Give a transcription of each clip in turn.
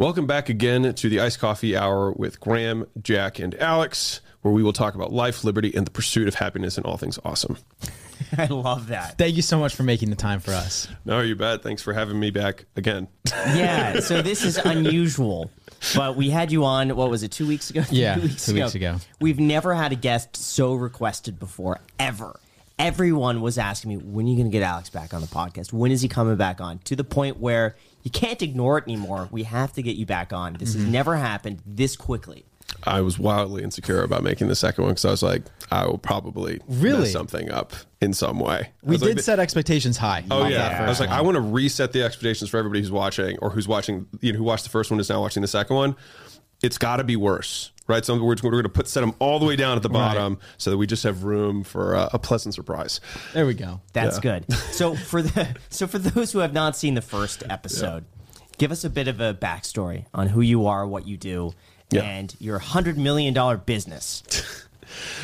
Welcome back again to the Iced Coffee Hour with Graham, Jack, and Alex, where we will talk about life, liberty, and the pursuit of happiness and all things awesome. I love that. Thank you so much for making the time for us. No, you bet. Thanks for having me back again. Yeah, so this is unusual, but we had you on, what was it, two weeks ago? Yeah, two weeks ago. We've never had a guest so requested before, ever. Everyone was asking me, when are you going to get Alex back on the podcast? When is he coming back on? To the point where you can't ignore it anymore. We have to get you back on. This has mm-hmm. never happened this quickly. I was wildly insecure about making the second one because I was like, I will probably Really? mess something up in some way. I We was like, did set expectations high. Oh on yeah, that I was like, one. I want to reset the expectations for everybody who's watching or who's watching. You know, who watched the first one is now watching the second one. It's got to be worse, right? So we're, we're going to put set them all the way down at the bottom so that we just have room for uh, a pleasant surprise. there we go. That's Yeah. good. So for the so for those who have not seen the first episode, give us a bit of a backstory on who you are, what you do, Yeah. and your hundred million dollar business.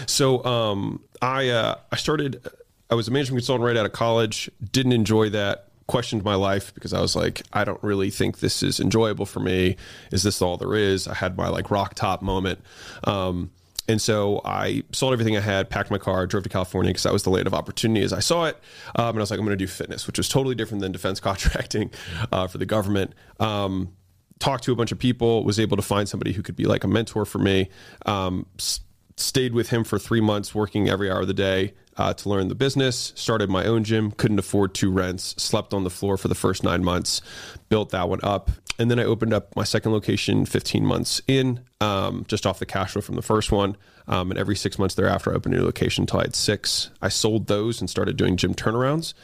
So um, I uh, I started. I was a management consultant right out of college. Didn't enjoy that. Questioned my life because I was like, I don't really think this is enjoyable for me. Is this all there is? I had my like rock top moment. Um, and so I sold everything I had, packed my car, drove to California because that was the land of opportunity as I saw it. Um, and I was like, I'm going to do fitness, which was totally different than defense contracting uh, for the government. Um, talked to a bunch of people, was able to find somebody who could be like a mentor for me. Um, s- stayed with him for three months, working every hour of the day uh, to learn the business. Started my own gym, couldn't afford two rents, slept on the floor for the first nine months, built that one up. And then I opened up my second location 15 months in, um, just off the cash flow from the first one. Um, and every six months thereafter, I opened a new location until I had six. I sold those and started doing gym turnarounds.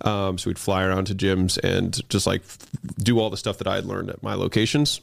Um, so we'd fly around to gyms and just like do all the stuff that I had learned at my locations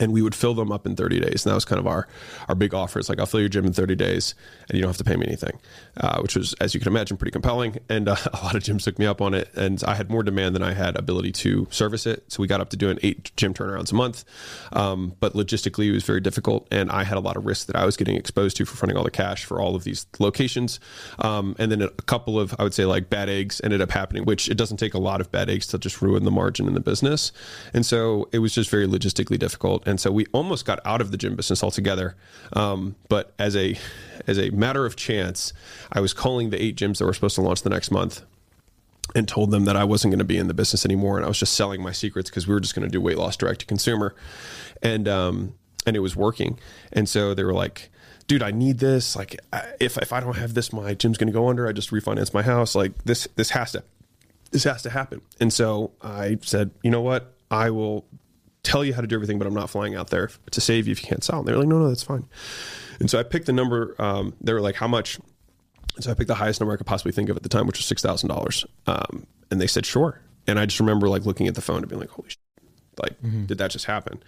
and we would fill them up in 30 days. And that was kind of our, our big offer. It's like, I'll fill your gym in 30 days and you don't have to pay me anything, uh, which was, as you can imagine, pretty compelling. And uh, a lot of gyms took me up on it. And I had more demand than I had ability to service it. So we got up to doing eight gym turnarounds a month. Um, but logistically, it was very difficult. And I had a lot of risks that I was getting exposed to for fronting all the cash for all of these locations. Um, and then a couple of, I would say, like bad eggs ended up happening, which it doesn't take a lot of bad eggs to just ruin the margin in the business. And so it was just very logistically difficult. And so we almost got out of the gym business altogether. Um, but as a as a matter of chance, I was calling the eight gyms that were supposed to launch the next month and told them that I wasn't going to be in the business anymore, and I was just selling my secrets because we were just going to do weight loss direct to consumer, and um, and it was working, and so they were like, "Dude, I need this. Like, if if I don't have this, my gym's going to go under. I just refinance my house. Like, this this has to this has to happen." And so I said, "You know what? I will tell you how to do everything, but I'm not flying out there to save you if you can't sell." And they were like, "No, no, that's fine." And so I picked the number. Um, they were like, "How much?" And so I picked the highest number I could possibly think of at the time, which was six thousand dollars. Um, and they said sure. And I just remember like looking at the phone and being like, "Holy shit! Like, did that just happen?"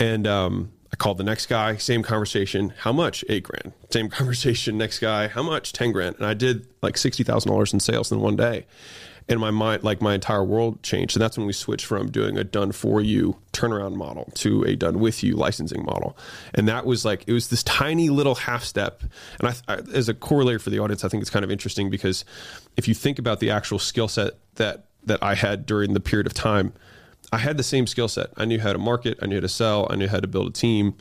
And um, I called the next guy. Same conversation. How much? Eight grand. Same conversation. Next guy. How much? Ten grand. And I did like sixty thousand dollars in sales in one day. And my mind, like my entire world changed. And that's when we switched from doing a done for you turnaround model to a done with you licensing model. And that was like, it was this tiny little half step. And I, I, as a corollary for the audience, I think it's kind of interesting because if you think about the actual skill set that, that I had during the period of time, I had the same skill set. I knew how to market, I knew how to sell, I knew how to build a team.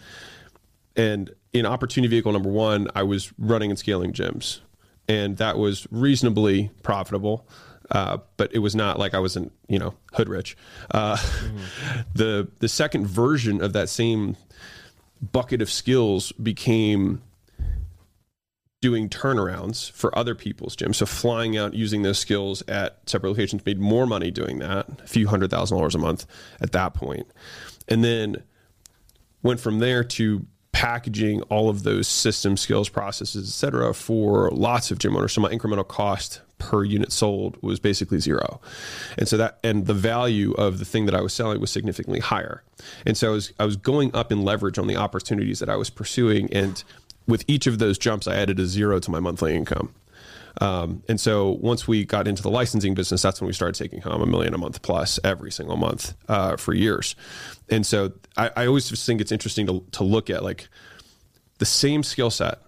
And in opportunity vehicle number one, I was running and scaling gyms. And that was reasonably profitable. Uh, but it was not like I wasn't, you know, hood rich. Uh, The the second version of that same bucket of skills became doing turnarounds for other people's gyms. So flying out using those skills at separate locations made more money doing that, a few hundred thousand dollars a month at that point. And then went from there to packaging all of those system skills processes et cetera for lots of gym owners. So my incremental cost per unit sold was basically zero. And so that and the value of the thing that i was selling was significantly higher. And so i was, I was going up in leverage on the opportunities that i was pursuing. And with each of those jumps i added a zero to my monthly income um, and so once we got into the licensing business, that's when we started taking home a million a month plus every single month uh, for years. And so I, I always just think it's interesting to, to look at like the same skill set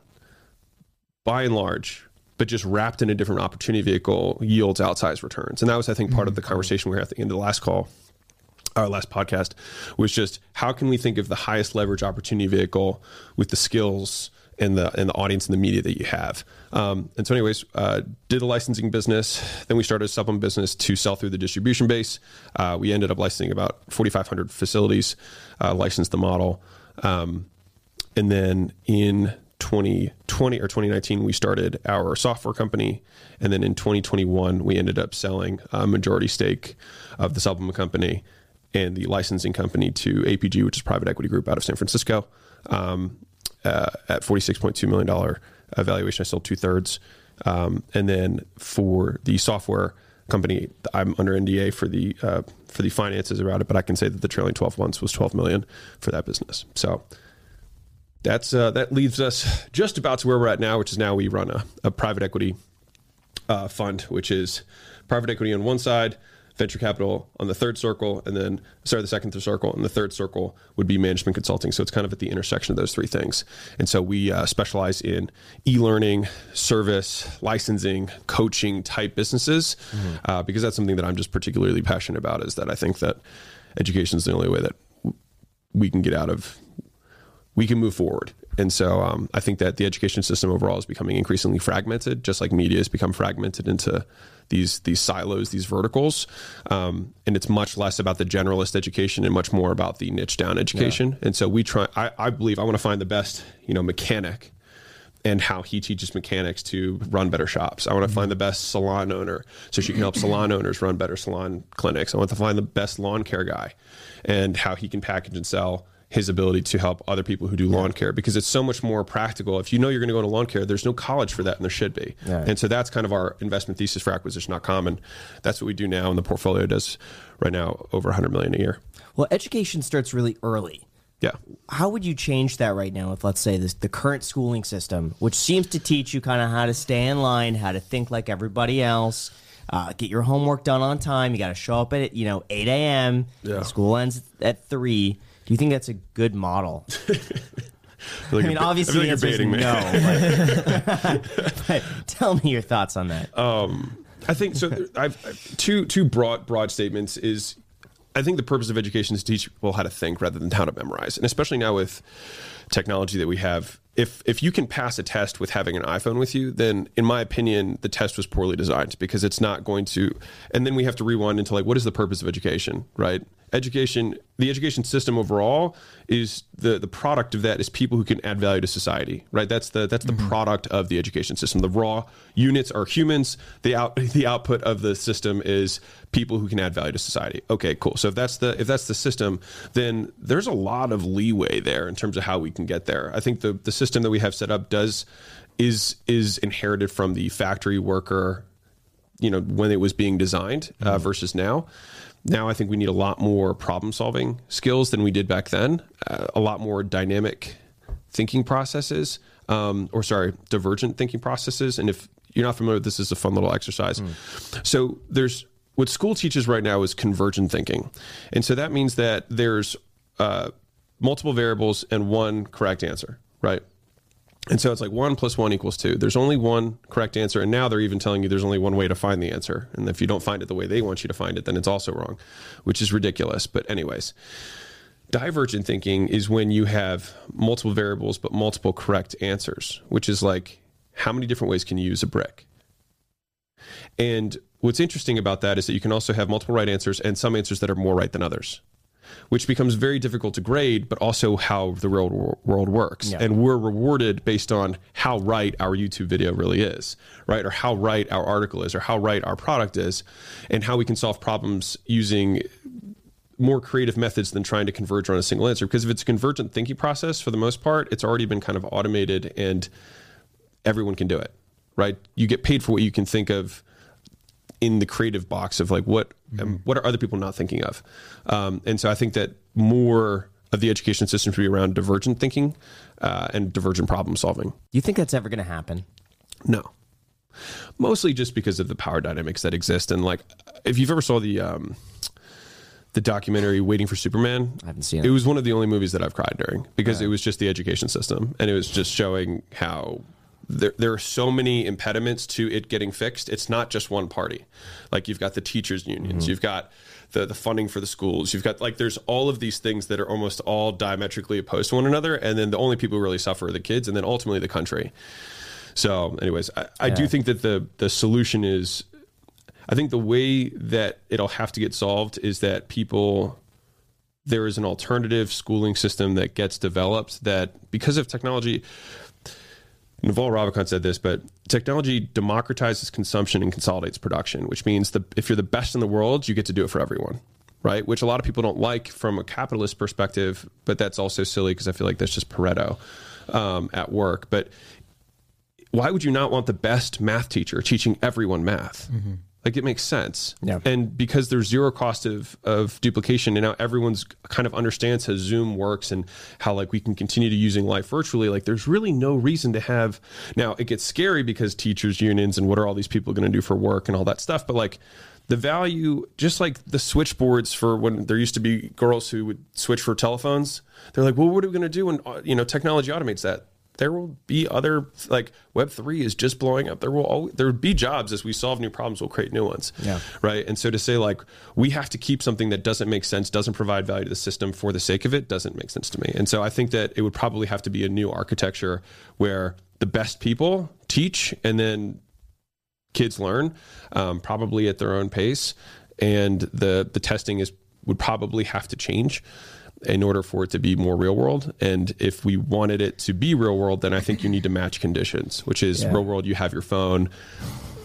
by and large, but just wrapped in a different opportunity vehicle yields outsized returns. And that was, I think, part of the conversation we had at the end of the last call. our last podcast was just how can we think of the highest leverage opportunity vehicle with the skills and the and the audience and the media that you have. Um, and so, anyways, uh, did a licensing business. Then we started a supplement business to sell through the distribution base. Uh, we ended up licensing about 4,500 facilities, uh, licensed the model, um, and then in 2020 or 2019 we started our software company, and then in 2021 we ended up selling a majority stake of the supplement company and the licensing company to APG, which is private equity group out of San Francisco. Um, uh, at $46.2 million valuation, I sold two thirds. Um, and then for the software company, I'm under NDA for the uh, for the finances around it, but I can say that the trailing 12 months was 12 million for that business. So that's uh, that leaves us just about to where we're at now, which is now we run a, a private equity uh, fund, which is private equity on one side, venture capital on the third circle, and then sorry, the second circle, and the third circle would be management consulting. So it's kind of at the intersection of those three things. And so we uh, specialize in e-learning, service, licensing, coaching type businesses, mm-hmm. uh, because that's something that I'm just particularly passionate about. Is that I think that education is the only way that we can get out of we can move forward. And so um, I think that the education system overall is becoming increasingly fragmented, just like media has become fragmented into these these silos, these verticals, um, and it's much less about the generalist education and much more about the niche down education. Yeah. And so we try. I, I believe I want to find the best, you know, mechanic and how he teaches mechanics to run better shops. I want to find the best salon owner so she can help salon owners run better salon clinics. I want to find the best lawn care guy and how he can package and sell his ability to help other people who do lawn care because it's so much more practical. If you know you're going to go into lawn care, there's no college for that, and there should be. And so that's kind of our investment thesis for acquisition.com, and that's what we do now. And the portfolio does right now over 100 million a year. Well, education starts really early. Yeah. How would you change that right now with, let's say, this the current schooling system, which seems to teach you kind of how to stay in line, how to think like everybody else, uh, get your homework done on time. You got to show up at you know 8 a.m. Yeah. School ends at three. Do you think that's a good model? I, like I mean, obviously, the answer is no. But, but, tell me your thoughts on that. Um, I think so. I've two two broad broad statements is. I think the purpose of education is to teach people how to think rather than how to memorize, and especially now with technology that we have if if you can pass a test with having an iPhone with you, then in my opinion, the test was poorly designed because it's not going to. And then we have to rewind into like, what is the purpose of education, right? Education, the education system overall is the the product of that is people who can add value to society, right? That's the that's the mm-hmm. product of the education system. The raw units are humans. The out the output of the system is people who can add value to society. Okay, cool. So if that's the if that's the system, then there's a lot of leeway there in terms of how we can get there. I think the the system that we have set up does is is inherited from the factory worker, you know, when it was being designed uh, mm-hmm. versus now. Now I think we need a lot more problem solving skills than we did back then. Uh, a lot more dynamic thinking processes, um, or sorry, divergent thinking processes. And if you're not familiar with this, is a fun little exercise. Mm. So there's what school teaches right now is convergent thinking, and so that means that there's uh, multiple variables and one correct answer, right? And so it's like one plus one equals two. There's only one correct answer. And now they're even telling you there's only one way to find the answer. And if you don't find it the way they want you to find it, then it's also wrong, which is ridiculous. But, anyways, divergent thinking is when you have multiple variables but multiple correct answers, which is like how many different ways can you use a brick? And what's interesting about that is that you can also have multiple right answers and some answers that are more right than others which becomes very difficult to grade, but also how the real world works. Yeah. And we're rewarded based on how right our YouTube video really is, right? Or how right our article is, or how right our product is, and how we can solve problems using more creative methods than trying to converge on a single answer. Because if it's a convergent thinking process, for the most part, it's already been kind of automated and everyone can do it, right? You get paid for what you can think of in the creative box of like what mm-hmm. um, what are other people not thinking of um, and so i think that more of the education system should be around divergent thinking uh, and divergent problem solving do you think that's ever going to happen no mostly just because of the power dynamics that exist and like if you've ever saw the um, the documentary Waiting for Superman. I haven't seen it. It was one of the only movies that I've cried during because it was just the education system and it was just showing how there, there are so many impediments to it getting fixed. It's not just one party. Like you've got the teachers unions, mm-hmm. you've got the the funding for the schools. You've got like there's all of these things that are almost all diametrically opposed to one another, and then the only people who really suffer are the kids, and then ultimately the country. So, anyways, I, I do think that the the solution is, I think the way that it'll have to get solved is that people there is an alternative schooling system that gets developed that because of technology Naval Ravikant said this, but technology democratizes consumption and consolidates production, which means the, if you're the best in the world, you get to do it for everyone, right? Which a lot of people don't like from a capitalist perspective, but that's also silly because I feel like that's just Pareto um, at work. But why would you not want the best math teacher teaching everyone math? Like it makes sense. Yeah. And because there's zero cost of, of duplication and now everyone's kind of understands how Zoom works and how like we can continue to using life virtually, like there's really no reason to have now it gets scary because teachers unions and what are all these people going to do for work and all that stuff. But like the value, just like the switchboards for when there used to be girls who would switch for telephones, they're like, well, what are we going to do when, uh, you know, technology automates that? There will be other like web 3 is just blowing up. There will always there will be jobs as we solve new problems we'll create new ones. Yeah. right? And so to say like we have to keep something that doesn't make sense doesn't provide value to the system for the sake of it doesn't make sense to me. And so i think that it would probably have to be a new architecture where the best people teach and then kids learn um, probably at their own pace. And the the testing is would probably have to change in order for it to be more real world and if we wanted it to be real world then i think you need to match conditions which is Yeah. real world you have your phone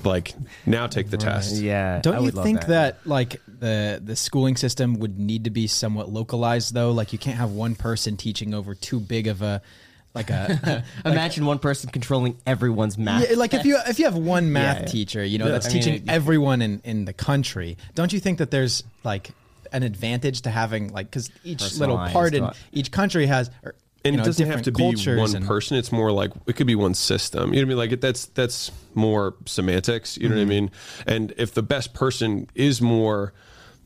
like now take the test Yeah. Don't you would love think that. like the the schooling system would need to be somewhat localized though? Like you can't have one person teaching over too big of a like a Imagine one person controlling everyone's math. yeah, like if you if you have one math Yeah, yeah. teacher, you know, Yeah, that's I mean, teaching it- everyone in in the country. Don't you think that there's like an advantage to having like because each little part in thought. each country has or, and you know, it doesn't have to be one and- person. It's more like it could be one system. You know what i mean? Like it, that's that's more semantics. You know Mm-hmm. what i mean? And if the best person is more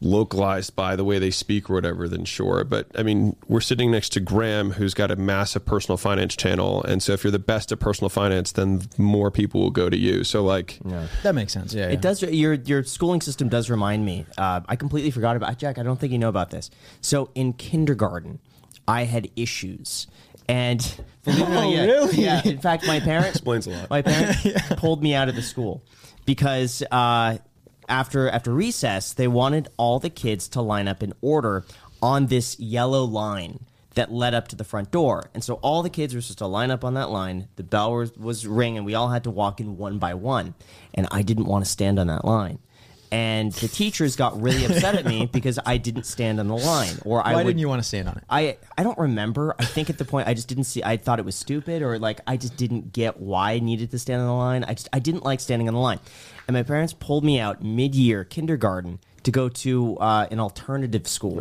localized by the way they speak or whatever then sure but i mean we're sitting next to graham who's got a massive personal finance channel and so if you're the best at personal finance then more people will go to you so like That makes sense. Yeah, It does. Your your schooling system does remind me. Uh, I completely forgot about Jack. I don't think you know about this. So in kindergarten, I had issues, and believe it or not, Oh, yeah, really? Yeah. In fact, my parents Explains a lot. My parents pulled me out of the school because uh, after after recess, they wanted all the kids to line up in order on this yellow line that led up to the front door. And so all the kids were supposed to line up on that line. The bell was, was ring, and we all had to walk in one by one. And I didn't want to stand on that line. And the teachers got really upset at me because I didn't stand on the line, or I Why would, didn't you want to stand on it? I I don't remember. I think at the point I just didn't see. I thought it was stupid, or like I just didn't get why I needed to stand on the line. I just I didn't like standing on the line, and my parents pulled me out mid year kindergarten to go to uh, an alternative school,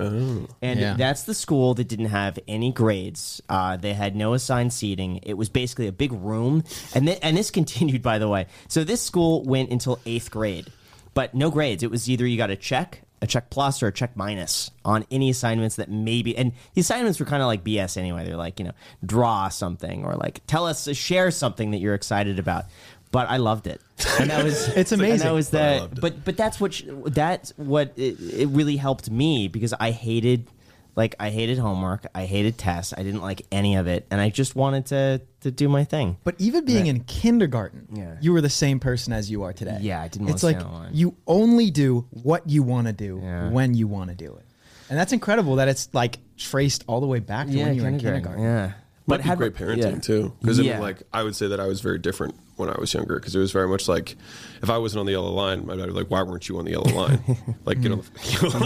and Yeah. that's the school that didn't have any grades. Uh, they had no assigned seating. It was basically a big room, and th- and this continued by the way. So this school went until eighth grade, but no grades. It was either you got a check, a check plus, or a check minus on any assignments that maybe. And the assignments were kind of like BS anyway. They're like you know draw something or like tell us share something that you're excited about. But I loved it, and that was It's And amazing. that was But I the loved it. but but that's what sh- that's what it, it really helped me because I hated like I hated homework, I hated tests, I didn't like any of it, and I just wanted to to do my thing. But even being in kindergarten, Yeah. you were the same person as you are today. Yeah, I didn't wanna It's like stand line. you only do what you want to do Yeah. when you want to do it, and that's incredible that it's like traced all the way back to when you were in kindergarten. Yeah, Might be have- great parenting yeah. too, because Yeah. like I would say that I was very different when I was younger, because it was very much like if I wasn't on the yellow line, my dad would be like, "Why weren't you on the yellow line? like get on the yellow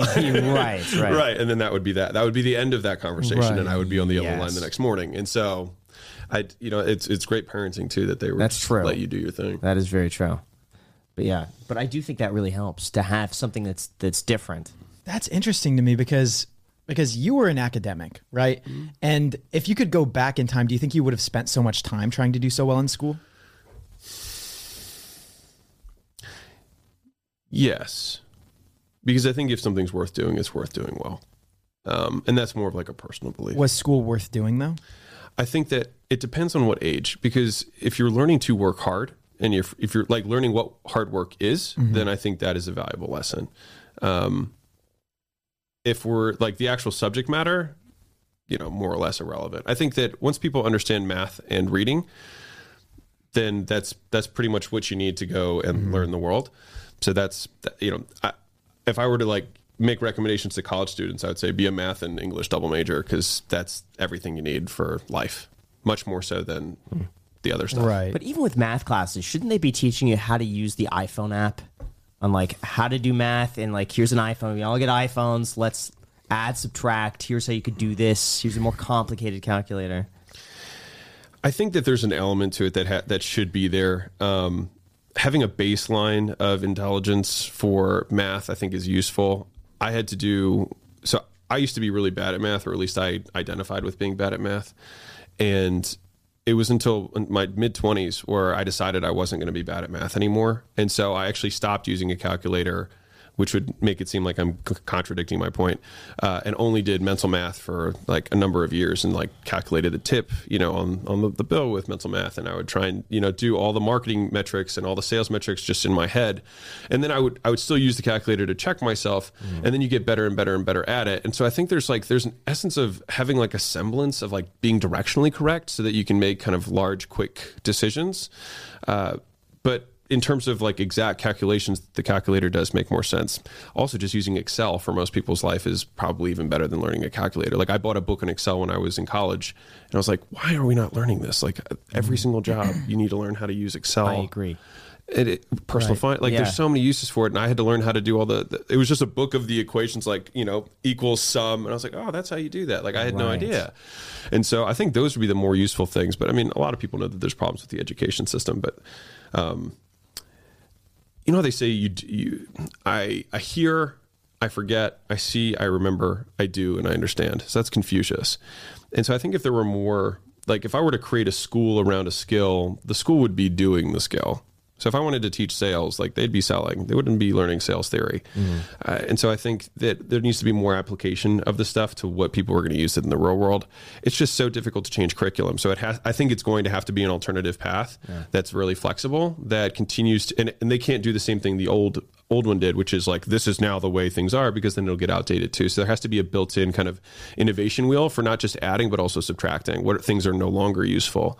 line." right, right, right, and then that would be that. That would be the end of that conversation, Right. and I would be on the yellow Yes. line the next morning. And so, I, you know, it's it's great parenting too that they were That's true. let you do your thing. That is very true. But yeah, but I do think that really helps to have something that's that's different. That's interesting to me because because you were an academic, right? Mm-hmm. And if you could go back in time, do you think you would have spent so much time trying to do so well in school? Yes, because I think if something's worth doing, it's worth doing well, um, and that's more of like a personal belief. Was school worth doing though? I think that it depends on what age, because if you're learning to work hard and if if you're like learning what hard work is, then I think that is a valuable lesson. Um, if we're like the actual subject matter, you know, more or less irrelevant. I think that once people understand math and reading, then that's that's pretty much what you need to go and Mm-hmm. learn the world. So that's you know, I, if I were to like make recommendations to college students, I would say be a math and English double major because that's everything you need for life, much more so than the other stuff. Right. But even with math classes, shouldn't they be teaching you how to use the iPhone app on like how to do math and like here's an iPhone. We all get iPhones. Let's add, subtract. Here's how you could do this. Here's a more complicated calculator. I think that there's an element to it that ha- that should be there. Um, having a baseline of intelligence for math, I think, is useful. I had to do so. I used to be really bad at math, or at least I identified with being bad at math, and it was until my mid 20s where I decided I wasn't going to be bad at math anymore, and so I actually stopped using a calculator which would make it seem like I'm c- contradicting my point, uh, and only did mental math for like a number of years and like calculated the tip, you know, on, on the, the bill with mental math. And I would try and, you know, do all the marketing metrics and all the sales metrics just in my head. And then I would, I would still use the calculator to check myself. And then you get better and better and better at it. And so I think there's like, there's an essence of having like a semblance of like being directionally correct so that you can make kind of large, quick decisions. Uh, but in terms of like exact calculations, the calculator does make more sense. Also, just using Excel for most people's life is probably even better than learning a calculator. Like I bought a book on Excel when I was in college, and I was like, why are we not learning this? Like every single job, you need to learn how to use Excel. I agree. It, it- personal Right. finance, like Yeah. there's so many uses for it, and I had to learn how to do all the, the. It was just a book of the equations, like you know, equals sum, and I was like, oh, that's how you do that. Like I had no idea, and so I think those would be the more useful things. But I mean, a lot of people know that there's problems with the education system, but um, you know how they say you, you I I hear, I forget, I see, I remember, I do, and I understand. So that's Confucius. And so I think if there were more like if I were to create a school around a skill, the school would be doing the skill. So if I wanted to teach sales, like they'd be selling, they wouldn't be learning sales theory. Uh, and so I think that there needs to be more application of the stuff to what people are going to use it in the real world. It's just so difficult to change curriculum. So it has, I think it's going to have to be an alternative path that's really flexible that continues to, and, and they can't do the same thing the old old one did, which is like this is now the way things are because then it'll get outdated too. So there has to be a built-in kind of innovation wheel for not just adding but also subtracting. What things are no longer useful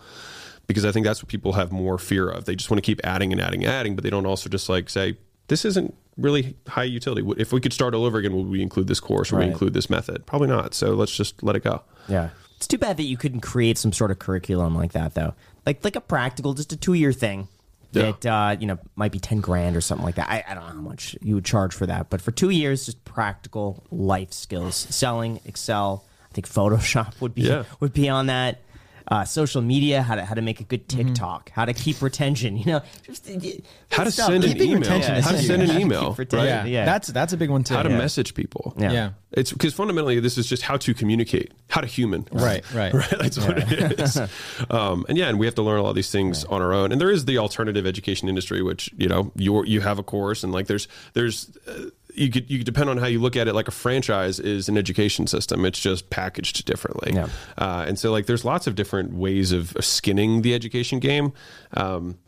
because I think that's what people have more fear of. They just want to keep adding and adding and adding, but they don't also just like say this isn't really high utility. If we could start all over again, would we include this course? Would we include this method? Probably not. So let's just let it go. Yeah. It's too bad that you couldn't create some sort of curriculum like that, though. Like like a practical, just a two year thing Yeah. that uh, you know might be ten grand or something like that. I, I don't know how much you would charge for that, but for two years, just practical life skills, selling, Excel. I think Photoshop would be Yeah. would be on that. Uh, social media, how to how to make a good TikTok, how to keep retention. You know, just, How to stuff. send an email. retention is How to send an email. Right? yeah. yeah. That's that's a big one too. How to Yeah. message people. Yeah. Yeah. It's because fundamentally this is just how to communicate, how to human. Right, right. right. That's what it is. Um, and yeah, and we have to learn a lot of these things on our own. And there is the alternative education industry, which you know you you have a course, and like there's there's uh, you could you could depend on how you look at it. Like a franchise is an education system; it's just packaged differently. Yeah. Uh, and so like there's lots of different ways of, skinning the education game. Um,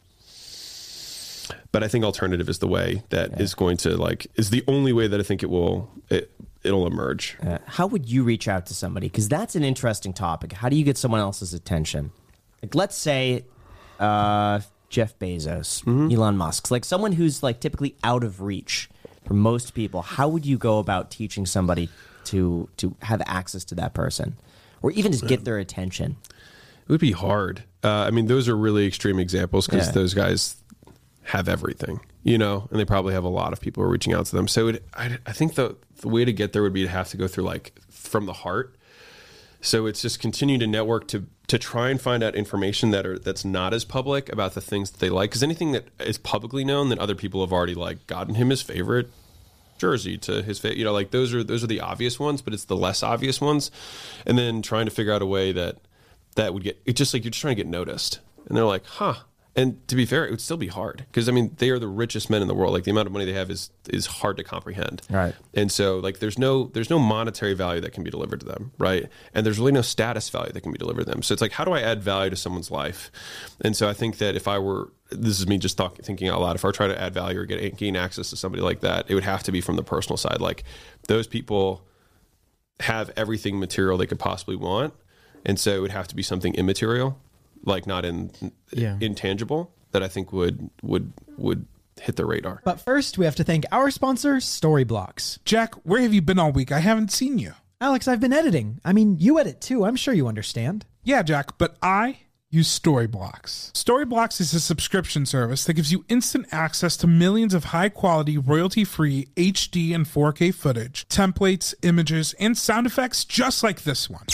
but I think alternative is the way that is going to like is the only way that I think it will it it'll emerge. Uh, how would you reach out to somebody? Because that's an interesting topic. How do you get someone else's attention? Like, let's say uh, Jeff Bezos, Elon Musk, like someone who's like typically out of reach for most people. How would you go about teaching somebody to to have access to that person, or even just get their attention? It would be hard. Uh, I mean, those are really extreme examples because Yeah. those guys have everything, you know, and they probably have a lot of people are reaching out to them. So it, I, I think the the way to get there would be to have to go through like from the heart. So it's just continue to network to to try and find out information that are that's not as public about the things that they like. Because anything that is publicly known, that other people have already like gotten him his favorite jersey to his fa- you know like those are those are the obvious ones but it's the less obvious ones. And then trying to figure out a way that that would get it's just like you're just trying to get noticed. And they're like huh and to be fair it would still be hard because i mean they are the richest men in the world. Like the amount of money they have is is hard to comprehend. Right. and so like there's no there's no monetary value that can be delivered to them right? And there's really no status value that can be delivered to them. So it's like how do i add value to someone's life? And so i think that if i were this is me just talk, thinking out loud if i were trying to add value or get gain access to somebody like that it would have to be from the personal side. Like those people have everything material they could possibly want, and so it would have to be something immaterial, like not in Yeah. intangible that I think would would would hit the radar. But first, we have to thank our sponsor, Storyblocks. Jack, where have you been all week? I haven't seen you. Alex, I've been editing. I mean, you edit too. I'm sure you understand. Yeah, Jack, but I use Storyblocks. Storyblocks is a subscription service that gives you instant access to millions of high quality, royalty free HD and 4K footage, templates, images, and sound effects just like this one.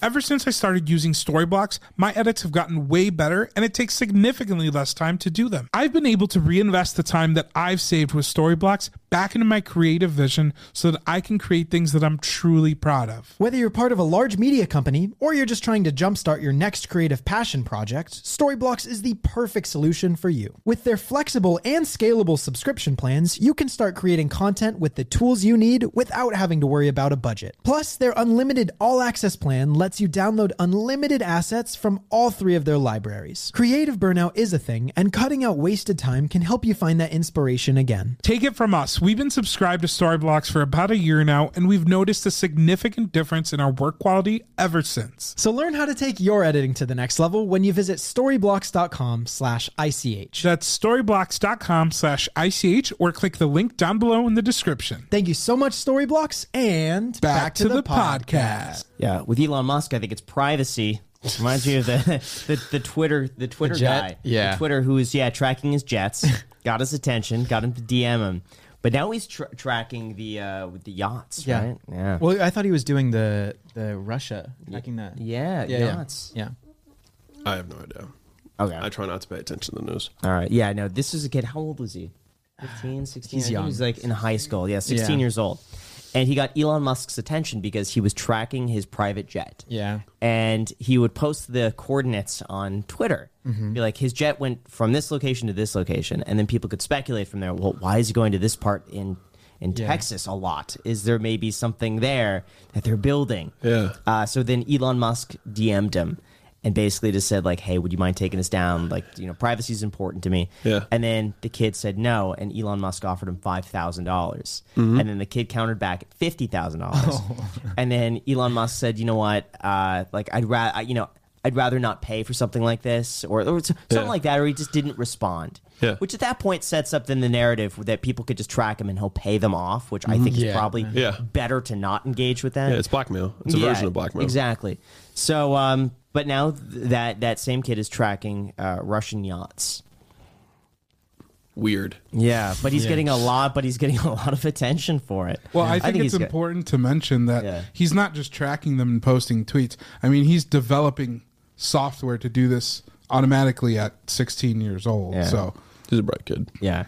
Ever since I started using Storyblocks, my edits have gotten way better and it takes significantly less time to do them. I've been able to reinvest the time that I've saved with Storyblocks back into my creative vision so that I can create things that I'm truly proud of. Whether you're part of a large media company or you're just trying to jumpstart your next creative passion project, Storyblocks is the perfect solution for you. With their flexible and scalable subscription plans, you can start creating content with the tools you need without having to worry about a budget. Plus, their unlimited all access plan lets you download unlimited assets from all three of their libraries. Creative burnout is a thing, and cutting out wasted time can help you find that inspiration again. Take it from us. We've been subscribed to Storyblocks for about a year now, and we've noticed a significant difference in our work quality ever since. So learn how to take your editing to the next level when you visit storyblocks.com slash ICH. That's storyblocks.com slash ICH or click the link down below in the description. Thank you so much, Storyblocks, and Back, to, the, podcast. Yeah, with Elon Musk, I think it's privacy. Reminds me of the, the the Twitter the Twitter jet? guy. Yeah. the Twitter who was yeah tracking his jets, got his attention, got him to DM him, but now he's tra- tracking the uh with the yachts, Yeah. right? Yeah, Well, I thought he was doing the the Russia tracking that. yeah, yeah, yeah. yachts. yeah. I have no idea. Okay, I try not to pay attention to the news. all right. Yeah, no, this is a kid. How old was he? 15, 16? He's I think young. He was like in high school. Yeah, 16 Yeah. years old. And he got Elon Musk's attention because he was tracking his private jet. Yeah. and he would post the coordinates on Twitter. Be like, his jet went from this location to this location, and then people could speculate from there. Well, why is he going to this part in in Yeah. Texas a lot? Is there maybe something there that they're building? Yeah. Uh, so then Elon Musk DM'd him and basically just said like, "Hey, would you mind taking us down? Like, you know, privacy is important to me." Yeah. And then the kid said no, and Elon Musk offered him five dollars, Mm-hmm. and then the kid countered back at fifty thousand dollars, Oh. and then Elon Musk said, "You know what? Uh, like, I'd rather, you know." I'd rather not pay for something like this, or, or something Yeah. like that, or he just didn't respond. Yeah. Which at that point sets up then the narrative that people could just track him and he'll pay them off, which I think is probably Yeah. better to not engage with that. Yeah, it's blackmail. It's a version of blackmail. Exactly. So, um, but now th- that that same kid is tracking uh, Russian yachts. Weird. Yeah, but he's Yeah. getting a lot. But he's getting a lot of attention for it. Well, I think, he's it's good. important to mention that Yeah. he's not just tracking them and posting tweets. I mean, he's developing software to do this automatically at 16 years old. Yeah. So He's a bright kid. Yeah.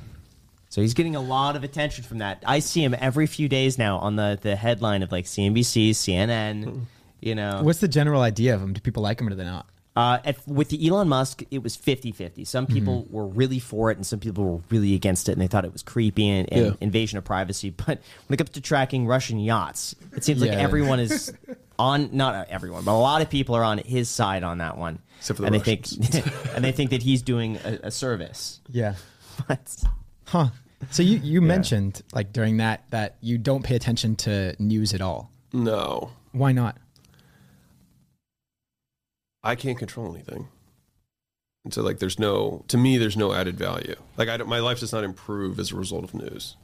So he's getting a lot of attention from that. I see him every few days now on the the headline of like CNBC, CNN. You know, What's the general idea of him? Do people like him or do they not? Uh, at, with the Elon Musk, it was 50 50. Some people were really for it, and some people were really against it, and they thought it was creepy and, and Yeah. invasion of privacy. But when it comes to tracking Russian yachts, it seems like Yeah. everyone is on, not everyone, but a lot of people are on his side on that one. Except for the and Russians. they think and they think that he's doing a, a service. Yeah. But Huh. So you, you mentioned like during that that you don't pay attention to news at all. No, Why not? I can't control anything. And so, like, there's no, to me, there's no added value. Like, I don't, my life does not improve as a result of news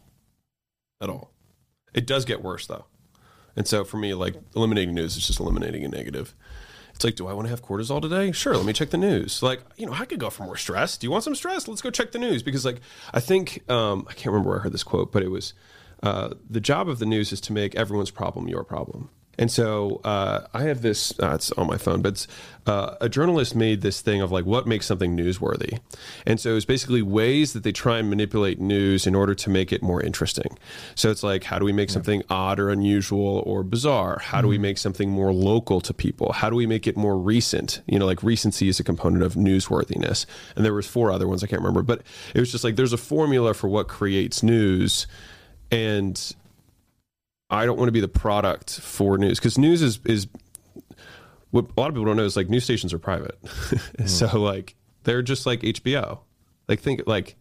at all. It does get worse, though. And so, for me, like, eliminating news is just eliminating a negative. It's like, do I want to have cortisol today? Sure, let me check the news. Like, you know, I could go for more stress. Do you want some stress? Let's go check the news. Because, like, I think, um, I can't remember where I heard this quote, but it was uh, the job of the news is to make everyone's problem your problem. And so uh, I have this, uh, it's on my phone, but it's, uh, a journalist made this thing of like what makes something newsworthy. And so it's basically ways that they try and manipulate news in order to make it more interesting. So it's like, how do we make something odd or unusual or bizarre? How do we make something more local to people? How do we make it more recent? You know, like recency is a component of newsworthiness. And there was four other ones I can't remember, but it was just like there's a formula for what creates news. And I don't want to be the product for news because news is is what a lot of people don't know is like news stations are private. so hmm. like they're just like HBO. Like think like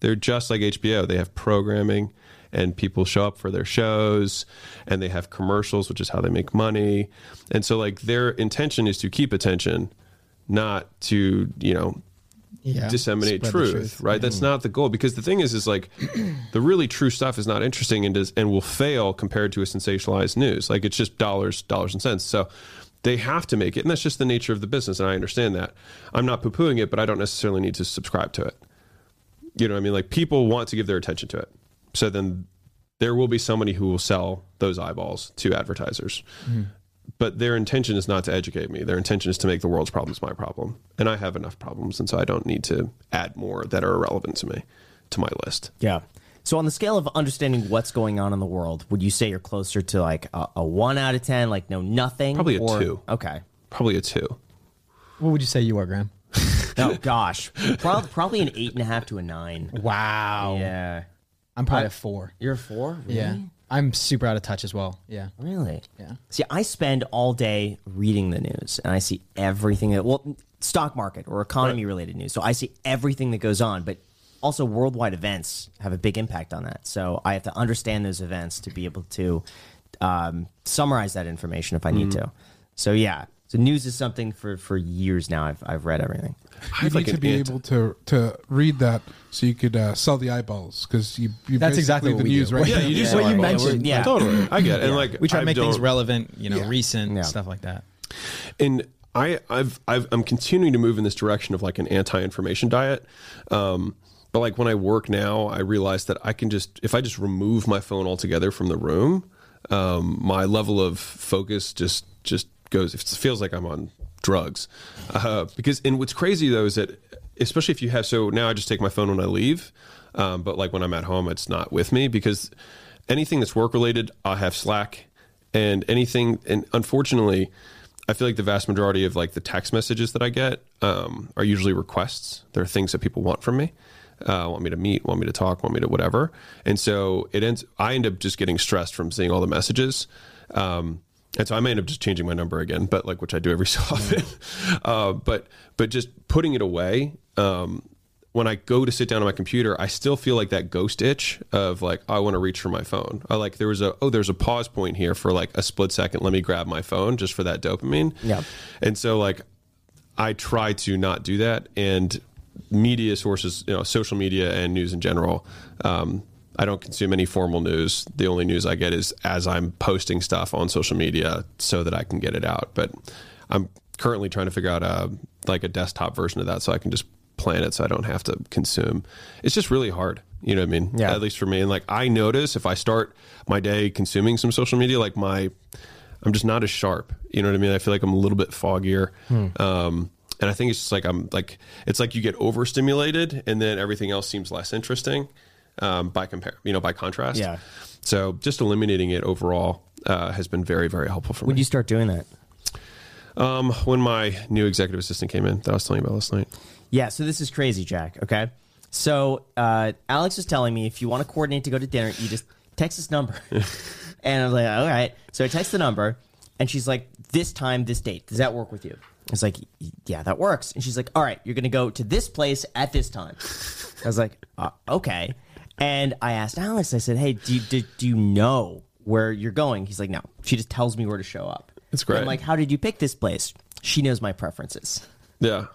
they're just like HBO. They have programming and people show up for their shows and they have commercials, which is how they make money. And so like their intention is to keep attention, not to, you know, Yeah. disseminate truth, truth. right? That's mm. not the goal because the thing is, is like the really true stuff is not interesting and does and will fail compared to a sensationalized news. Like it's just dollars, dollars and cents. So they have to make it, and that's just the nature of the business. And I understand that. I'm not poo pooing it, but I don't necessarily need to subscribe to it. You know what I mean? Like people want to give their attention to it. So then there will be somebody who will sell those eyeballs to advertisers. Mm. But their intention is not to educate me. Their intention is to make the world's problems my problem. And I have enough problems. And so I don't need to add more that are irrelevant to me to my list. Yeah. So on the scale of understanding what's going on in the world, would you say you're closer to like a, a one out of ten, like no nothing? Probably a or- two. Okay. Probably a two. What would you say you are, Graham? Oh gosh, probably probably an eight and a half to a nine. Wow. Yeah. I'm probably a four. You're a four. Really? Yeah. I'm super out of touch as well. Yeah. Really? Yeah. See, I spend all day reading the news, and I see everything that well, stock market or economy related news. So I see everything that goes on, but also worldwide events have a big impact on that. So I have to understand those events to be able to um, summarize that information if I need to. So yeah. So news is something for for years now. I've I've read everything. I You need like to be ant- able to to read that so you could uh, sell the eyeballs because you, you That's basically exactly the we news do. right Yeah, now. you do Yeah, what you eyeballs. mentioned. Yeah. Totally. I get it. And like We try to make things relevant, you know, Yeah. recent, Yeah. stuff like that. and I, I've, I've, I'm continuing to move in this direction of like an anti-information diet. Um, but like when I work now, I realize that I can just, if I just remove my phone altogether from the room, um, my level of focus just, just goes. It feels like I'm on drugs. Uh, because, and what's crazy though is that, especially if you have, so now I just take my phone when I leave. Um, but like when I'm at home, it's not with me because anything that's work related, I have Slack and anything. And unfortunately, I feel like the vast majority of like the text messages that I get um, are usually requests. They're things that people want from me, uh, want me to meet, want me to talk, want me to whatever. And so it ends. I end up just getting stressed from seeing all the messages. Um, and so I may end up just changing my number again, but like which I do every so often. uh, but but just putting it away. Um, when I go to sit down on my computer, I still feel like that ghost itch of like I want to reach for my phone. I like there was a oh there's a pause point here for like a split second. Let me grab my phone just for that dopamine. Yeah. And so like I try to not do that. And media sources, you know, social media and news in general. Um, I don't consume any formal news. The only news I get is as I'm posting stuff on social media so that I can get it out. But I'm currently trying to figure out a like a desktop version of that so I can just plan it so I don't have to consume. It's just really hard. You know what I mean? Yeah. At least for me. And like I notice if I start my day consuming some social media, like my I'm just not as sharp. You know what I mean? I feel like I'm a little bit foggier. Um, and I think it's just like I'm like it's like you get overstimulated, and then everything else seems less interesting um, by compare. You know, by contrast. Yeah. So just eliminating it overall uh, has been very very helpful for me. When me. do you start doing that? um, when my new executive assistant came in, that I was telling you about last night. Yeah, so this is crazy, Jack. Okay. So uh, Alex was telling me if you want to coordinate to go to dinner, you just text this number. and I was like, all right. So I text the number, and she's like, this time, this date. Does that work with you? I was like, yeah, that works. And she's like, all right, you're going to go to this place at this time. I was like, uh, okay. And I asked Alex, I said, hey, do you, do, do you know where you're going? He's like, no. She just tells me where to show up. That's great. I'm like, how did you pick this place? She knows my preferences. Yeah.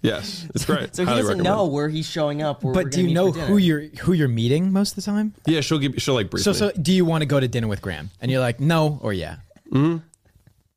Yes, it's great. So he doesn't recommend. know where he's showing up. Where But do you know who you're who you're meeting most of the time? Yeah, she'll give. She'll like brief So so do you want to go to dinner with Graham? And you're like, no or yeah. Mm-hmm.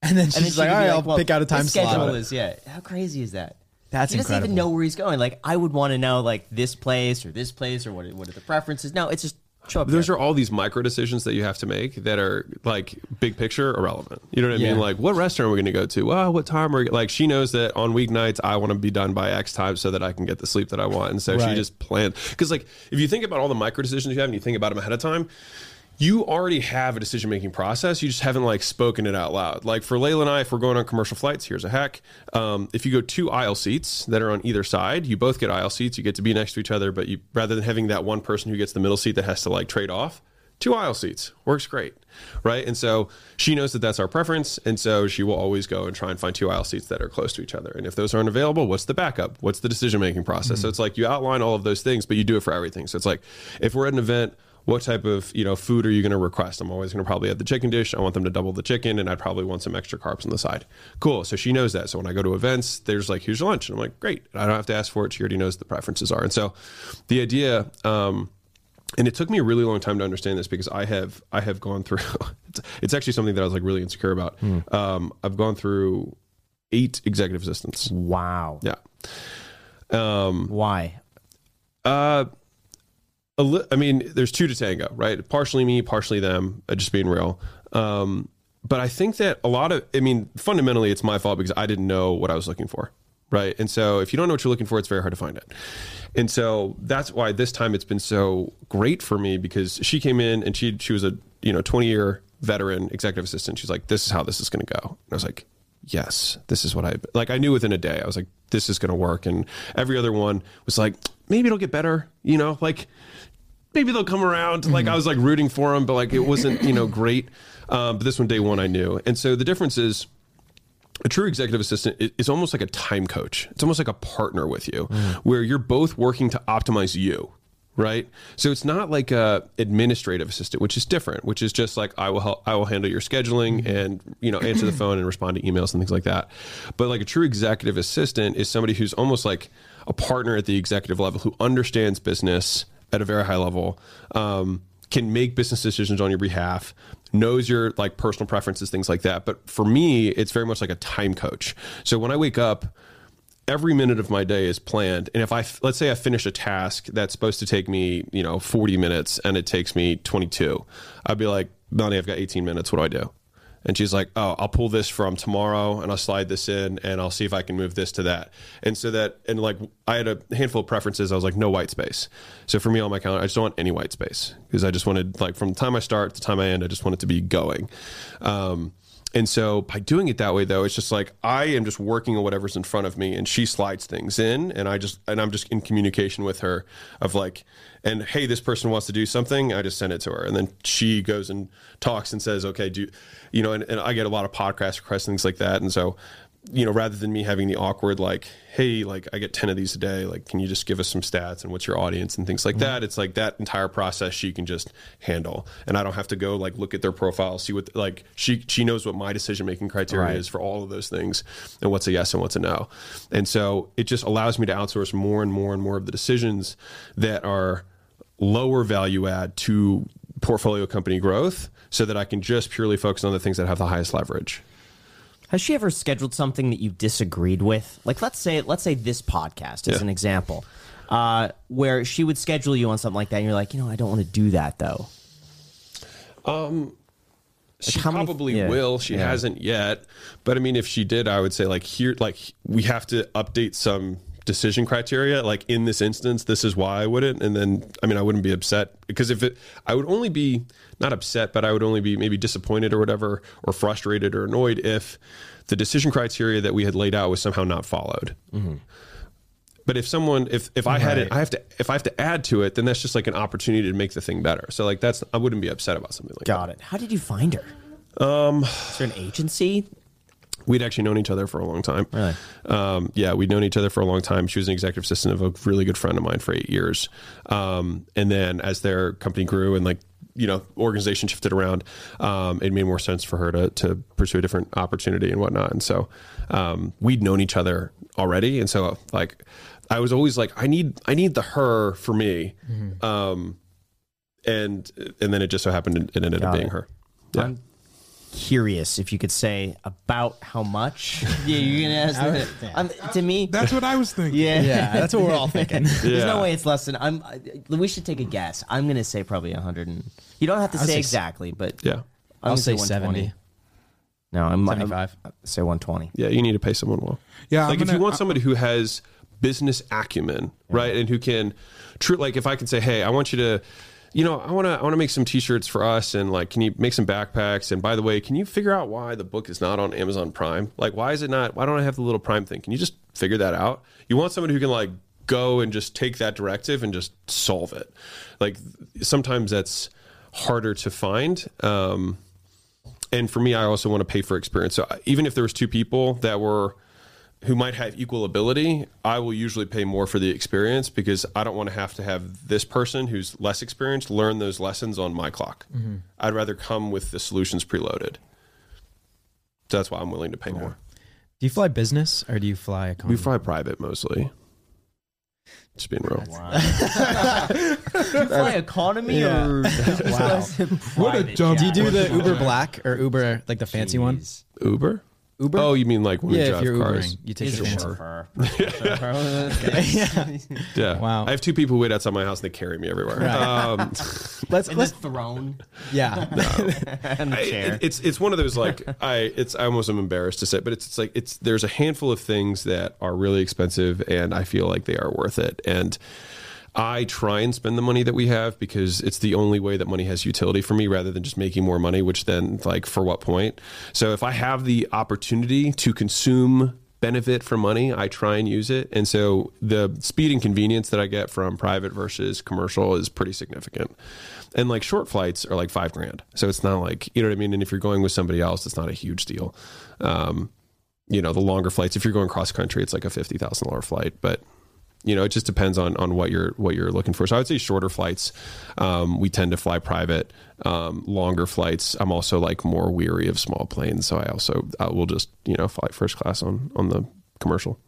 And then she's And then like, could all be right, like, I'll well, pick out a time his schedule slot. Is, yeah. How crazy is that? That's he doesn't incredible. even know where he's going. Like I would want to know like this place or this place or what are- what are the preferences? No, it's just show up. Those there. are all these micro decisions that you have to make that are like big picture irrelevant. You know what I Yeah. mean? Like, what restaurant are we going to go to? Well, what time are we? Like, she knows that on weeknights I want to be done by X time so that I can get the sleep that I want, and so she just plans. Because like, if you think about all the micro decisions you have and you think about them ahead of time. You already have a decision making process. You just haven't like spoken it out loud. Like for Leila and I, if we're going on commercial flights, here's a hack. Um, if you go two aisle seats that are on either side, you both get aisle seats. You get to be next to each other, but you rather than having that one person who gets the middle seat that has to like trade off, two aisle seats works great right and so she knows that that's our preference and so she will always go and try and find two aisle seats that are close to each other and if those aren't available what's the backup what's the decision making process so it's like you outline all of those things but you do it for everything so it's like if we're at an event what type of you know food are you going to request? I'm always going to probably have the chicken dish. I want them to double the chicken, and I'd probably want some extra carbs on the side. Cool. So she knows that. So when I go to events, there's like here's your lunch, and I'm like great. I don't have to ask for it. She already knows the preferences are, and so the idea. Um, and it took me a really long time to understand this because I have I have gone through. It's, it's actually something that I was like really insecure about. Um, I've gone through eight executive assistants. Wow. Yeah. Um, Why? uh, li- I mean, there's two to tango, right? Partially me, partially them. uh, Just being real. Um, but I think that a lot of, I mean, fundamentally, it's my fault because I didn't know what I was looking for, right? And so, if you don't know what you're looking for, it's very hard to find it. And so that's why this time it's been so great for me because she came in and she she was a you know 20 year veteran executive assistant. She's like, this is how this is going to go. And I was like, yes, this is what I like. I knew within a day. I was like, this is going to work. And every other one was like, maybe it'll get better. You know, like maybe they'll come around. Like mm-hmm. I was like rooting for them, but like it wasn't you know great. Um, but this one, day one, I knew. And so the difference is. A true executive assistant is almost like a time coach. It's almost like a partner with you, mm. where you're both working to optimize you, right? So it's not like a administrative assistant, which is different. Which is just like I will help, I will handle your scheduling mm-hmm. and you know answer the phone and respond to emails and things like that. But like a true executive assistant is somebody who's almost like a partner at the executive level who understands business at a very high level. Um, can make business decisions on your behalf knows your like personal preferences things like that. But for me it's very much like a time coach. So when i wake up every minute of my day is planned. And if i let's say i finish a task that's supposed to take me you know 40 minutes and it takes me 22 i'd be like Bonnie, i've got 18 minutes. What do i do and she's like oh i'll pull this from tomorrow and i'll slide this in and i'll see if i can move this to that. And so that and like i had a handful of preferences. I was like no white space. So for me on my calendar i just don't want any white space because i just wanted like from the time i start to the time i end i just want it to be going. Um, and so by doing it that way though, it's just like I am just working on whatever's in front of me and she slides things in and I just and I'm just in communication with her of like and hey, this person wants to do something, I just send it to her. And then she goes and talks and says, Okay, do you know, and, and I get a lot of podcast requests, and things like that. And so you know, rather than me having the awkward like, hey, like I get ten of these a day, like can you just give us some stats and what's your audience and things like mm-hmm. that? It's like that entire process she can just handle, and I don't have to go like look at their profile, see what like she she knows what my decision making criteria Right. is for all of those things, and what's a yes and what's a no, and so it just allows me to outsource more and more and more of the decisions that are lower value add to portfolio company growth, so that I can just purely focus on the things that have the highest leverage. Has she ever scheduled something that you disagreed with? Like let's say let's say this podcast is Yeah. an example. Uh, where she would schedule you on something like that and you're like, you know, I don't want to do that though. Um, She how many- probably yeah, will. She yeah. hasn't yet. But I mean, if she did, I would say like here, like we have to update some decision criteria. Like in this instance, this is why I wouldn't. And then, I mean, I wouldn't be upset because if it, I would only be not upset, but I would only be maybe disappointed or whatever, or frustrated or annoyed if the decision criteria that we had laid out was somehow not followed. But if someone, if if I had it, I have to. If I have to add to it, then that's just like an opportunity to make the thing better. So like that's, I wouldn't be upset about something like that. Got it. How did you find her? Um, is there an agency? We'd actually known each other for a long time. Really? Um, yeah, we'd known each other for a long time. She was an executive assistant of a really good friend of mine for eight years. Um, and then as their company grew and like, you know, organization shifted around, um, it made more sense for her to, to pursue a different opportunity and whatnot. And so, um, we'd known each other already. And so like, I was always like, I need, I need the her for me. Um, and, and then it just so happened it ended Got up being it. her. Yeah. I'm curious if you could say about how much. yeah, you're gonna ask. that. Um, to me, That's what I was thinking. yeah, Yeah, that's what we're all thinking. There's no Yeah. way it's less than. I'm. I- We should take a guess. I'm gonna say probably 100. And, you don't have to say say s- exactly, but Yeah. I'm I'll gonna say 120. 70. No, I'm I'm- 75. say 120. Yeah, you need to pay someone well. Yeah, like I'm if you gonna- want somebody who has business acumen, right, and who can, true, like if I can say, hey, I want you to, you know, I want to, I want to make some T-shirts for us, and like, can you make some backpacks? And by the way, can you figure out why the book is not on Amazon Prime? Like, why is it not? Why don't I have the little Prime thing? Can you just figure that out? You want somebody who can like go and just take that directive and just solve it. Like sometimes that's harder to find. Um, and for me, I also want to pay for experience. So even if there was two people that were who might have equal ability, I will usually pay more for the experience because I don't want to have to have this person who's less experienced learn those lessons on my clock. Mm-hmm. I'd rather come with the solutions preloaded. So that's why I'm willing to pay more. Do you fly business or do you fly economy? We fly private mostly. Just being real. Do you fly economy or Wow. what a dumb. Do you do the Uber Black or Uber like the fancy one? Uber? Uber? Oh, you mean like when yeah, we if drive you're cars? Ubering, you take He's the a fancy. chauffeur. yeah. Yeah. Wow. I have two people who wait outside my house and they carry me everywhere. Um, Let's In the let's throne yeah. and the I- chair. it- it's it's one of those like I it's I almost am embarrassed to say, but it's it's like it's there's a handful of things that are really expensive and I feel like they are worth it. And I try and spend the money that we have because it's the only way that money has utility for me rather than just making more money, which then like for what point? So if I have the opportunity to consume benefit from money, I try and use it. And so the speed and convenience that I get from private versus commercial is pretty significant. And like short flights are like five grand. So it's not like, you know what I mean? And if you're going with somebody else, it's not a huge deal. Um, you know, the longer flights, if you're going cross country, it's like a $50,000 flight, but you know, it just depends on, on what you're, what you're looking for. So I would say shorter flights, um, we tend to fly private, um, longer flights. I'm also like more weary of small planes. So I also, I will just, you know, fly first class on, on the commercial.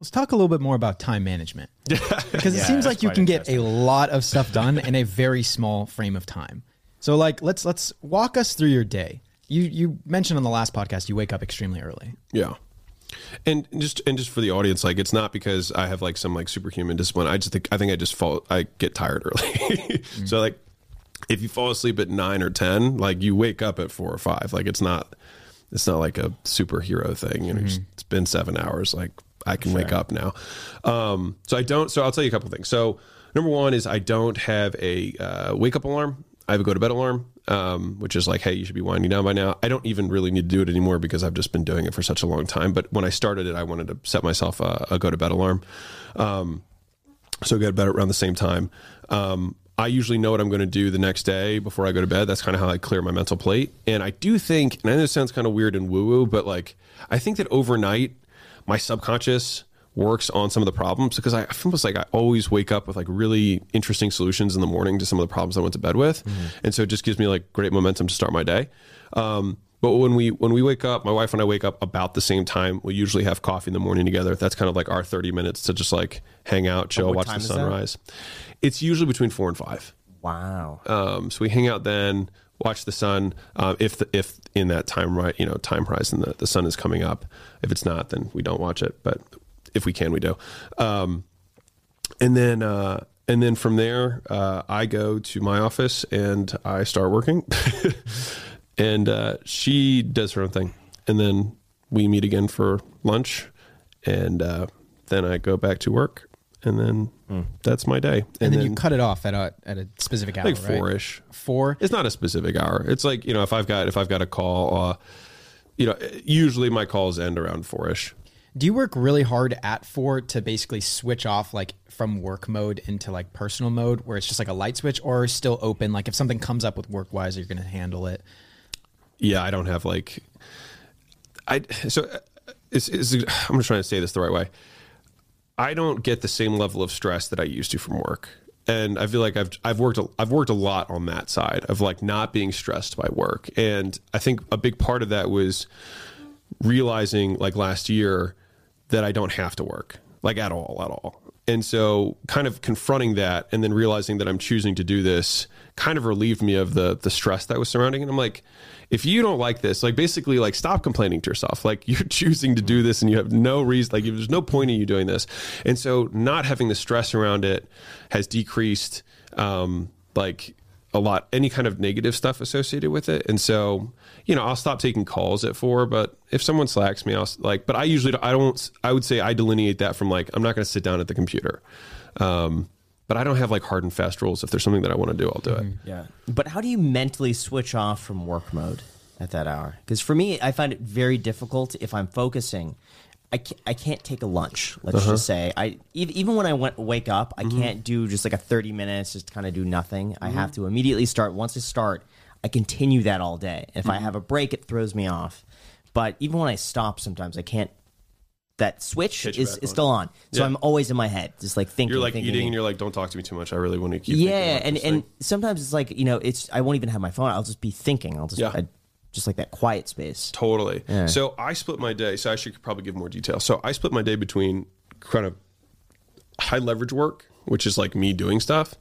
Let's talk a little bit more about time management. Because it Yeah, seems like you can get a lot of stuff done in a very small frame of time. So like let's let's walk us through your day. You you mentioned on the last podcast you wake up extremely early. Yeah. And just and just for the audience, like it's not because I have like some like superhuman discipline. I just think I think I just fall I get tired early. so like if you fall asleep at nine or ten, like you wake up at four or five. Like it's not it's not like a superhero thing. You know, just- it's been seven hours. Like I can wake up now. Um, so I don't. So I'll tell you a couple things. So number one is I don't have a uh, wake up alarm. I have a go to bed alarm, um, which is like, hey, you should be winding down by now. I don't even really need to do it anymore because I've just been doing it for such a long time. But when I started it, I wanted to set myself a, a go to bed alarm. Um, so go to bed around the same time. Um, I usually know what I'm going to do the next day before I go to bed. That's kind of how I clear my mental plate. And I do think, and I know this sounds kind of weird and woo woo, but like I think that overnight my subconscious works on some of the problems because I, I feel almost like I always wake up with like really interesting solutions in the morning to some of the problems I went to bed with, and so it just gives me like great momentum to start my day. Um, but when we when we wake up, my wife and I wake up about the same time. We usually have coffee in the morning together. That's kind of like our thirty minutes to just like hang out, chill, what watch the sunrise. It's usually between four and five. wow. Um, so we hang out then, watch the sun. Um, if the, if in that time right, you know, time horizon the, the sun is coming up. If it's not, then we don't watch it. But if we can, we do. Um, and then uh, and then from there, uh, I go to my office and I start working. and uh, she does her own thing, and then we meet again for lunch, and uh, then I go back to work, and then that's my day. And, then, you cut it off at a at a specific hour, like four ish. Four. It's not a specific hour. It's like you know if I've got if I've got a call, uh, you know, usually my calls end around four ish. Do you work really hard at four to basically switch off like from work mode into like personal mode where it's just like a light switch or still open? Like if something comes up with work wise, you're going to handle it. Yeah, I don't have like, I so uh, it's, it's I'm just trying to say this the right way. I don't get the same level of stress that I used to from work. And I feel like I've I've worked a, I've worked a lot on that side of like not being stressed by work. And I think a big part of that was realizing like last year that I don't have to work like at all at all. And so kind of confronting that and then realizing that I'm choosing to do this kind of relieved me of the the stress that was surrounding it. I'm like if you don't like this, like basically like stop complaining to yourself. Like you're choosing to do this and you have no reason like there's no point in you doing this. And so not having the stress around it has decreased um like a lot any kind of negative stuff associated with it and so you know i'll stop taking calls at four but if someone slacks me i'll like but i usually don't- i don't i would say i delineate that from like i'm not going to sit down at the computer um but i don't have like hard and fast rules if there's something that i want to do i'll do it Yeah. But how do you mentally switch off from work mode at that hour? Because for me, I find it very difficult if I'm focusing. I can't, I can't take a lunch. Let's just uh-huh. say I even when I went, wake up, I mm-hmm. can't do just like a 30 minutes, just kind of do nothing. I have mm-hmm. to immediately start. Once I start, I continue that all day. If I mm-hmm. have a break, it throws me off. But even when I stop, sometimes I can't that switch is, is on. still on. So Yeah. I'm always in my head, just like thinking. You're like thinking, eating, and you're like, "Don't talk to me too much. I really want to keep." yeah, and and thing." sometimes it's like you know, it's I won't even have my phone. I'll just be thinking. I'll just Yeah. I, just like that quiet space. Totally. So I split my day. So I should probably give more detail. So I split my day between kind of high leverage work, which is like me doing stuff,